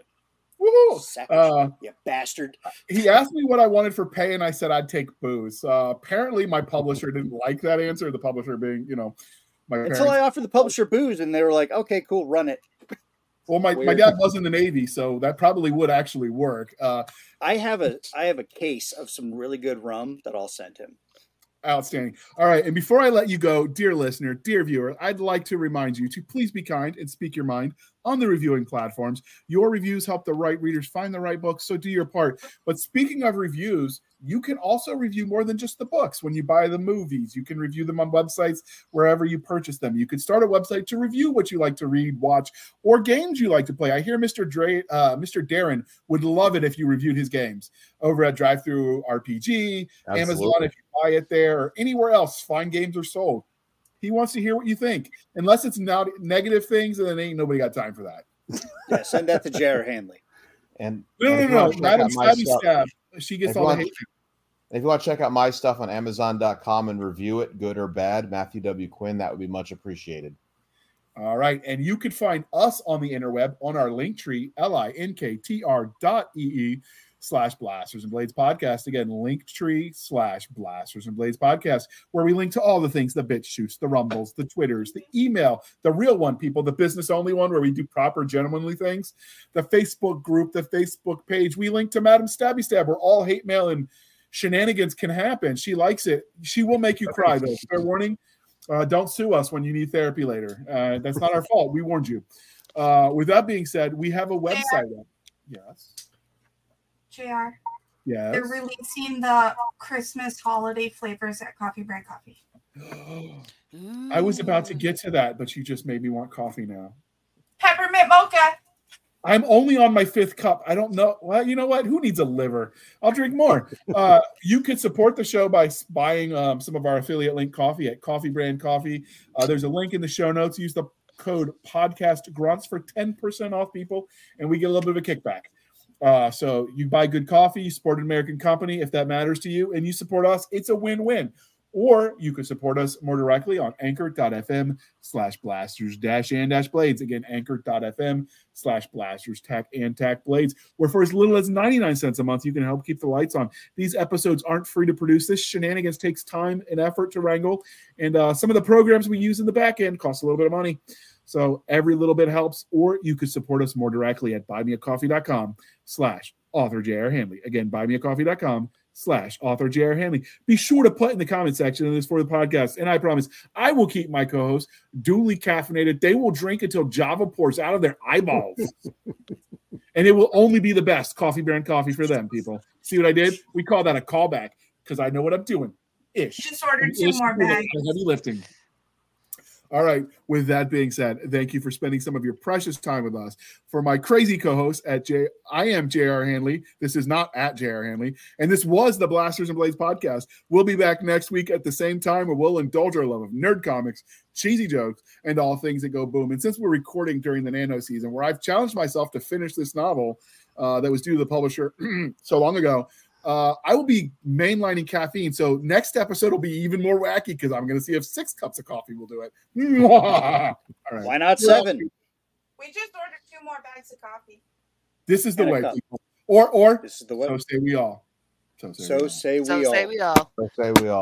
Sack Uh, you bastard. he asked me what I wanted for pay, and I said I'd take booze. Uh, apparently, my publisher didn't like that answer. The publisher being, you know, my Until parents. I offered the publisher booze, and they were like, "Okay, cool, run it." (laughs) well, my, my dad was in the Navy, so that probably would actually work. Uh, I have a I have a case of some really good rum that I'll send him. Outstanding. All right. And before I let you go, dear listener, dear viewer, I'd like to remind you to please be kind and speak your mind on the reviewing platforms. Your reviews help the right readers find the right books, so do your part. But speaking of reviews, you can also review more than just the books. When you buy the movies, you can review them on websites wherever you purchase them. You can start a website to review what you like to read, watch, or games you like to play. I hear Mr. Dre, uh, Mr. Darrin would love it if you reviewed his games over at DriveThruRPG, Amazon if you buy it there, or anywhere else fine games are sold. He wants to hear what you think, unless it's not negative things, and then ain't nobody got time for that. Yeah, send that to JR Handley. And No, and no, if no, wanna check Madam Stabby Stab. She gets if you all the hate. And if you want to check out my stuff on Amazon.com and review it, good or bad, Matthew W. Quinn, that would be much appreciated. All right. And you can find us on the interweb on our link tree, L-I-N-K-T-R dot E-E slash blasters and blades podcast. Again, link tree slash blasters and blades podcast, where we link to all the things, the bitch shoots, the rumbles, the twitters, the email, the real one, people, the business only one where we do proper gentlemanly things, the Facebook group, the Facebook page. We link to Madam Stabby Stab where all hate mail and shenanigans can happen. She likes it. She will make you cry though. (laughs) Fair warning. Uh, don't sue us when you need therapy later. Uh, that's not our fault. We warned you. Uh, with that being said, we have a website. Up. Yes. JR. Yes. They're releasing the Christmas holiday flavors at Coffee Brand Coffee. (gasps) I was about to get to that, but you just made me want coffee now. Peppermint mocha. I'm only on my fifth cup. I don't know. Well, you know what? Who needs a liver? I'll drink more. Uh, you can support the show by buying um, some of our affiliate link coffee at Coffee Brand Coffee. Uh, there's a link in the show notes. Use the code podcast grunts for 10% off people, and we get a little bit of a kickback. Uh, so you buy good coffee, you support an American company if that matters to you, and you support us. It's a win-win. Or you could support us more directly on anchor.fm slash blasters dash and dash blades. Again, anchor.fm slash blasters tack and tack blades, where for as little as 99 cents a month, you can help keep the lights on. These episodes aren't free to produce. This shenanigans takes time and effort to wrangle. And uh, some of the programs we use in the back end cost a little bit of money. So every little bit helps, or you could support us more directly at buymeacoffee.com slash author J.R. Handley. Again, buymeacoffee.com slash author J.R. Handley. Be sure to put in the comment section of this for the podcast. And I promise I will keep my co-hosts duly caffeinated. They will drink until Java pours out of their eyeballs. (laughs) and it will only be the best coffee brand coffee for them, people. See what I did? We call that a callback because I know what I'm doing. Ish. Just ordered two more bags. Heavy lifting. All right. With that being said, thank you for spending some of your precious time with us. For my crazy co-host at J, I am J.R. Handley. This is not at J.R. Handley, and this was the Blasters and Blades podcast. We'll be back next week at the same time, where we'll indulge our love of nerd comics, cheesy jokes, and all things that go boom. And since we're recording during the Nano season, where I've challenged myself to finish this novel uh, that was due to the publisher (clears throat) so long ago, uh, I will be mainlining caffeine. So next episode will be even more wacky because I'm going to see if six cups of coffee will do it. (laughs) All right. Why not seven? We just ordered two more bags of coffee. This is the And way, people. Or or This is the way. so say we all. So say we So all. say we So all. say we all. So say we all.